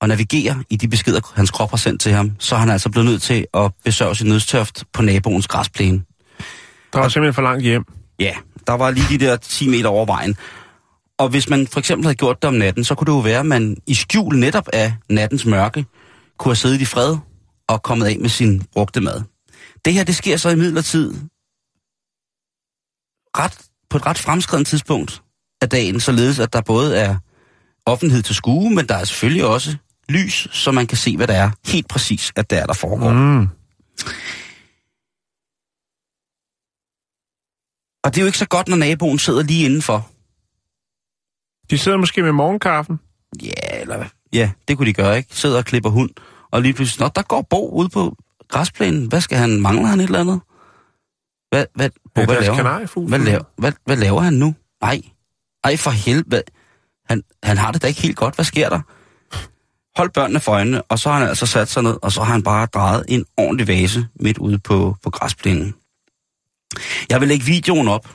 at navigere i de beskeder, hans krop har sendt til ham, så er han altså blevet nødt til at besørge sin nødstørft på naboens græsplæne. Der var simpelthen for langt hjem. Ja, der var lige de der 10 meter over vejen. Og hvis man for eksempel havde gjort det om natten, så kunne det jo være, at man i skjul netop af nattens mørke, kunne have siddet i fred og kommet af med sin brugte mad. Det her, det sker så i midlertid ret, på et ret fremskreden tidspunkt af dagen, således at der både er offentlighed til skue, men der er selvfølgelig også lys, så man kan se, hvad der er helt præcis, at der er, der foregår. Mm. Og det er jo ikke så godt, når naboen sidder lige indenfor. De sidder måske med morgenkaffen. Ja, eller hvad? Ja, det kunne de gøre, ikke? Sidder og klipper hund, og lige pludselig, nå, der går Bo ude på græsplænen. Hvad skal han? Mangler han et eller andet? Hvad, hvad, Bo, hvad, laver, han? hvad, laver, hvad, hvad laver han nu? Nej. Ej, for helvede. Han, han har det da ikke helt godt. Hvad sker der? Hold børnene for øjnene, og så har han altså sat sig ned, og så har han bare drejet en ordentlig vase midt ude på, på græsplænen. Jeg vil lægge videoen op,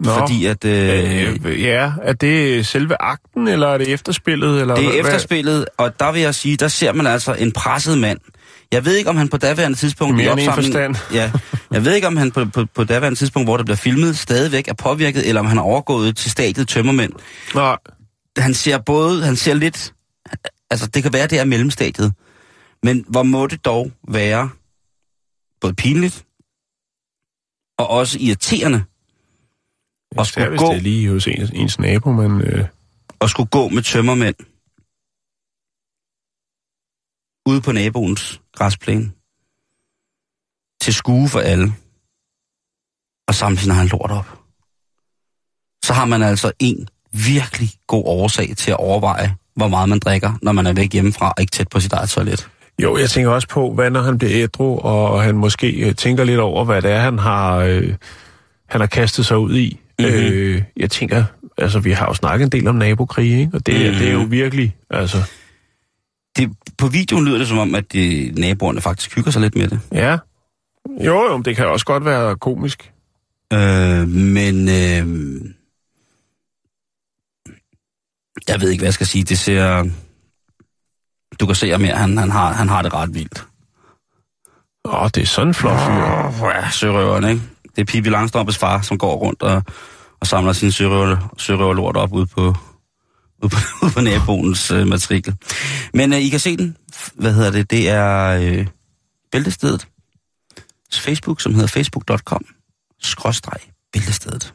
Nå. fordi at... Øh, Øh, ja, er det selve akten, eller er det efterspillet? Eller Det er hvad- efterspillet, og der vil jeg sige, der ser man altså en presset mand. Jeg ved ikke, om han på daværende tidspunkt... Mere end forstand. Ja, jeg ved ikke, om han på, på, på daværende tidspunkt, hvor der bliver filmet, stadigvæk er påvirket, eller om han er overgået til stadiet tømmermænd. Nå, Han ser både, han ser lidt... Altså, det kan være, det er mellemstadiet. Men hvor må det dog være både pinligt og også irriterende og skulle hvis gå- det er lige hos ens, ens nabo, men... Øh, at skulle gå med tømmermænd ude på naboens græsplæne til skue for alle og samtidig har han lort op. Så har man altså en virkelig god årsag til at overveje, hvor meget man drikker, når man er væk hjemmefra og ikke tæt på sit eget toilet. jo, jeg tænker også på, hvad når han bliver ædru, og han måske øh, tænker lidt over, hvad det er, han har, øh, han har kastet sig ud i. Mhm. Mm-hmm. Øh, jeg tænker, altså vi har jo snakket en del om nabokrig, ikke? og det, Mhm. mm-hmm. det er jo virkelig, altså, Det, på videoen lyder det som om, at de, naboerne faktisk hygger sig lidt med det. ja. Jo, jo, det kan også godt være komisk. Øh, men øh, jeg ved ikke, hvad jeg skal sige. Det ser... Du kan se, at han, han, har, han har det ret vildt. Åh, det er sådan en flot fyr. Ja, sørøveren, ikke? Det er Pippi Langstrømpes far, som går rundt og, og samler sin sørøver, sørøverlort op ude på, ude på, ude på naboens øh, matrikel. Men øh, I kan se den. Hvad hedder det? Det er øh, Bæltestedet. Facebook, som hedder facebook.com. Skråstreg Bæltestedet.